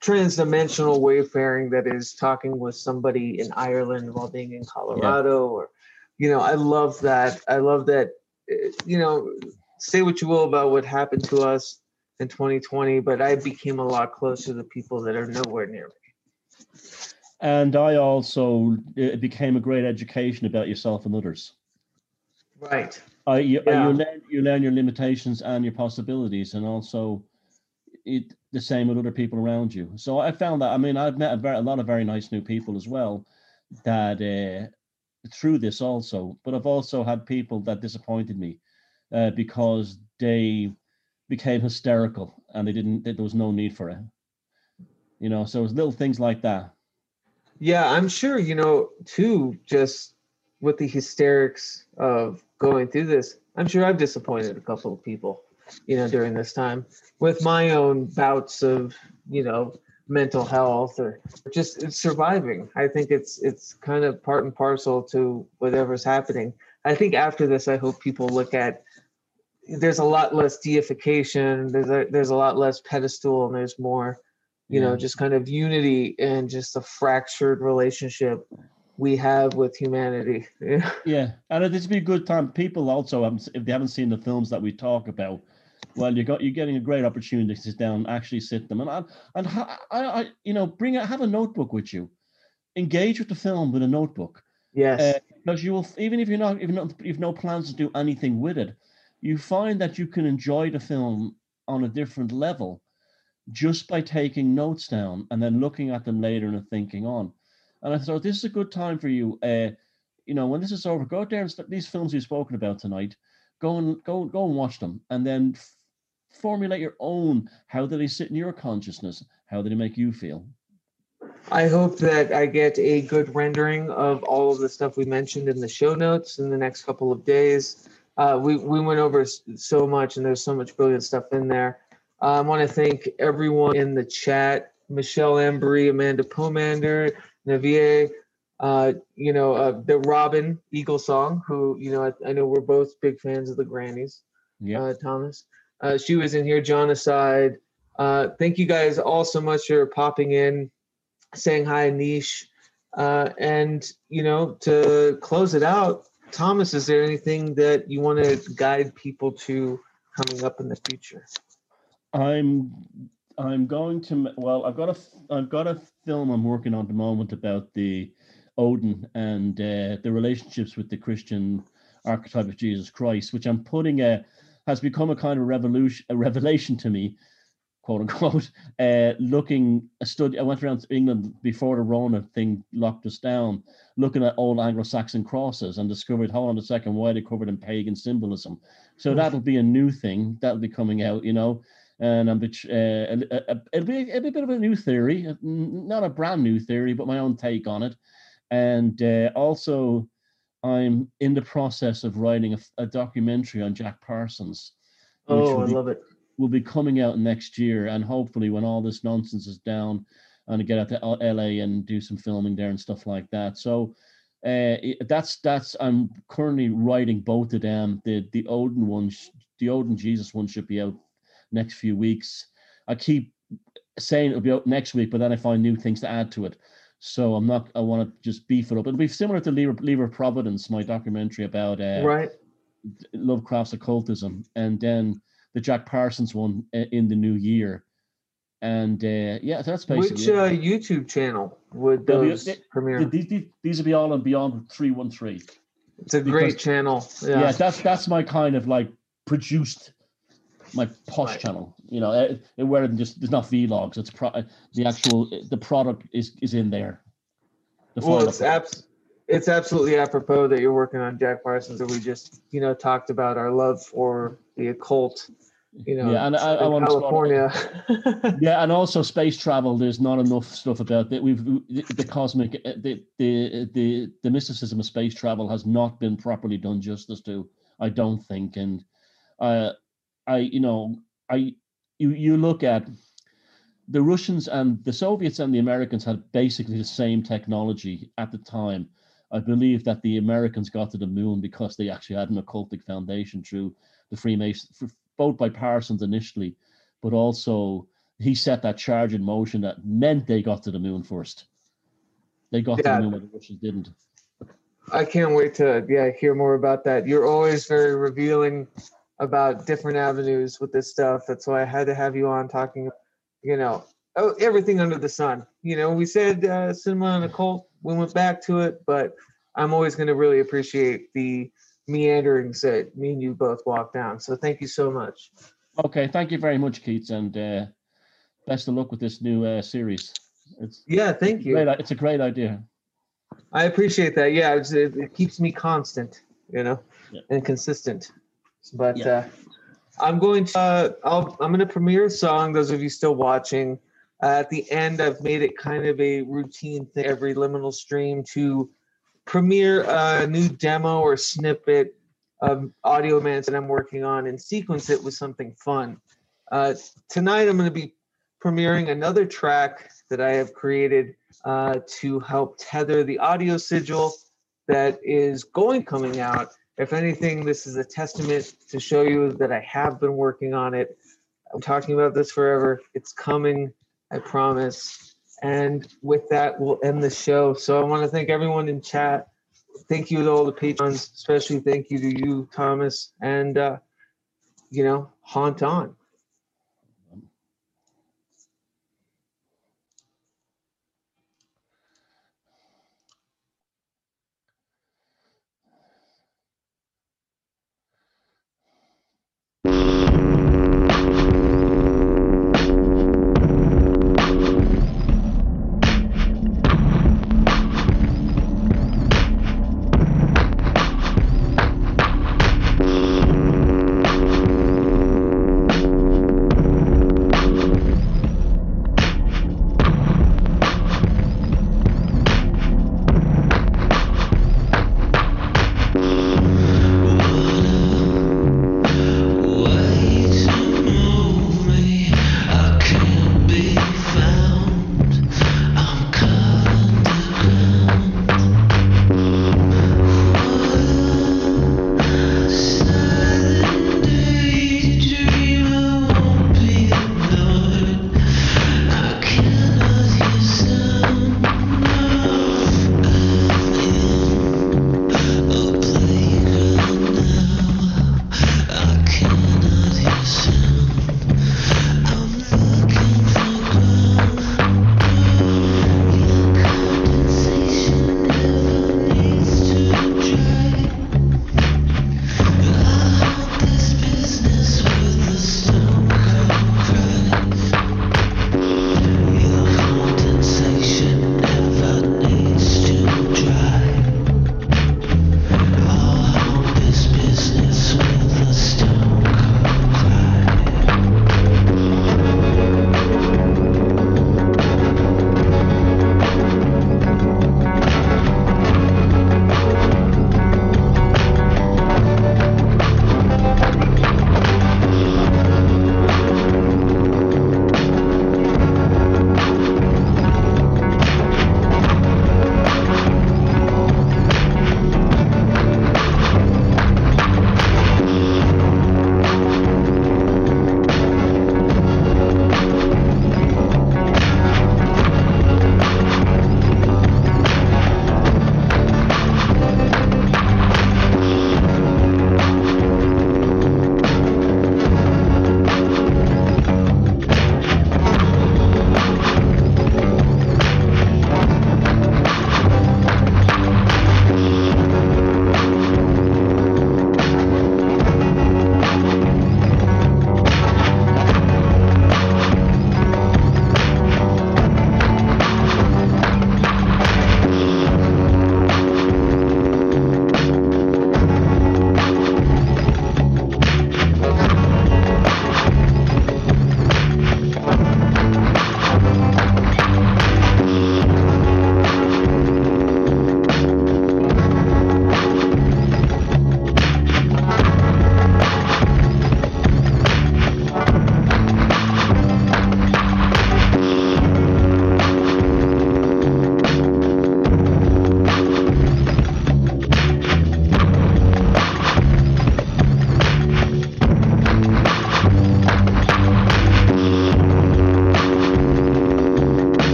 transdimensional wayfaring that is talking with somebody in Ireland while being in Colorado or you know, I love that. I love that uh, you know, say what you will about what happened to us in 2020, but I became a lot closer to people that are nowhere near me. And I also it became a great education about yourself and others. Right. I you, uh, Yeah. you learn you learn your limitations and your possibilities, and also it the same with other people around you. So I found that I mean I've met a, very, a lot of very nice new people as well that uh, through this also, but I've also had people that disappointed me uh, because they became hysterical and they didn't there was no need for it. You know, so it's little things like that. Yeah, I'm sure, you know, too, just with the hysterics of going through this, I'm sure I've disappointed a couple of people. You know, during this time with my own bouts of, you know, mental health or just surviving. I think it's it's kind of part and parcel to whatever's happening. I think after this, I hope people look at there's a lot less deification. There's a, there's a lot less pedestal, and there's more, you yeah. know, just kind of unity and just a fractured relationship we have with humanity. yeah, and it'd be a good time. People also, if they haven't seen the films that we talk about, well, you got you're getting a great opportunity to sit down, actually sit them, and and and I, I you know, bring it, have a notebook with you, engage with the film with a notebook. Yes, uh, because you will even if you're not even if you've no plans to do anything with it, you find that you can enjoy the film on a different level just by taking notes down and then looking at them later and thinking on. And I thought this is a good time for you. Uh, you know, when this is over, go out there and start these films we've spoken about tonight. Go and go go and watch them, and then f- formulate your own. How do they sit in your consciousness? How do they make you feel? I hope that I get a good rendering of all of the stuff we mentioned in the show notes in the next couple of days. Uh, we we went over so much, and there's so much brilliant stuff in there. I want to thank everyone in the chat: Michelle Embry, Amanda Pomander, Navier, uh, you know, uh, the Robin Eagle song, who, you know, I, I, know we're both big fans of the Grannies. Yeah. Uh, Thomas. Uh, she was in here, John aside. Uh, thank you guys all so much for popping in, saying hi, Niche. Uh, and, you know, to close it out, Thomas, is there anything that you want to guide people to coming up in the future? I'm I'm going to well, I've got a I've got a film I'm working on at the moment about the Odin and uh, the relationships with the Christian archetype of Jesus Christ, which I'm putting a has become a kind of revolution a revelation to me, quote unquote. Uh, looking a study, I went around to England before the Rona thing locked us down, looking at old Anglo-Saxon crosses and discovered, hold on a second, why they covered in pagan symbolism. So that'll be a new thing that'll be coming out, you know and I'm uh, it'll be it'll be a bit of a new theory, not a brand new theory, but my own take on it. And uh, also, I'm in the process of writing a, a documentary on Jack Parsons. Oh, I be, love it! Will be coming out next year, and hopefully, when all this nonsense is down, and I get out to LA and do some filming there and stuff like that. So. Uh, that's that's I'm currently writing both of them. The the Odin one, the Odin Jesus one should be out next few weeks. I keep saying it'll be out next week, but then I find new things to add to it. So I'm not. I want to just beef it up. It'll be similar to Lever, Lever Providence, my documentary about uh, right Lovecraft's occultism, and then the Jack Parsons one in the new year. And uh, yeah, that's basically which uh, YouTube channel would those be, premiere? These, these, these will be all on Beyond Three One Three. It's a great channel. Yeah. yeah, that's that's my kind of like produced my posh right. channel. You know, it, it, where just there's not vlogs. It's pro, the actual the product is is in there. The well, it's abs- it's absolutely apropos that you're working on Jack Parsons. That we just you know talked about our love for the occult. You know, yeah, and I, I want California. yeah, and also space travel. There's not enough stuff about that. We've the cosmic, the the the the mysticism of space travel has not been properly done justice to. I don't think, and uh, I, you know, I, you, you look at the Russians and the Soviets and the Americans had basically the same technology at the time. I believe that the Americans got to the moon because they actually had an occultic foundation through the Freemasons, both by Parsons initially, but also he set that charge in motion that meant they got to the moon first. They got yeah. to the moon, but the Russians didn't. I can't wait to yeah hear more about that. You're always very revealing about different avenues with this stuff. That's why I had to have you on talking, you know, oh, everything under the sun. You know, we said uh, cinema and occult. We went back to it, but I'm always going to really appreciate the meanderings that me and you both walk down. So thank you so much. Okay, thank you very much, Keats, and uh, best of luck with this new uh, series. It's yeah, thank you. Great, it's a great idea. I appreciate that. Yeah, it, it keeps me constant, you know, yeah. and consistent. But yeah. uh, I'm going to uh, I'll, I'm going to premiere a song. Those of you still watching, uh, at the end, I've made it kind of a routine thing every liminal stream to premiere a new demo or snippet of audio mans that I'm working on and sequence it with something fun. Uh, tonight, I'm going to be premiering another track that I have created uh, to help tether the audio sigil that is going coming out. If anything, this is a testament to show you that I have been working on it. I'm talking about this forever. It's coming, I promise. And with that, we'll end the show. So I want to thank everyone in chat. Thank you to all the patrons, especially thank you to you, Thomas. And, uh, you know, haunt on.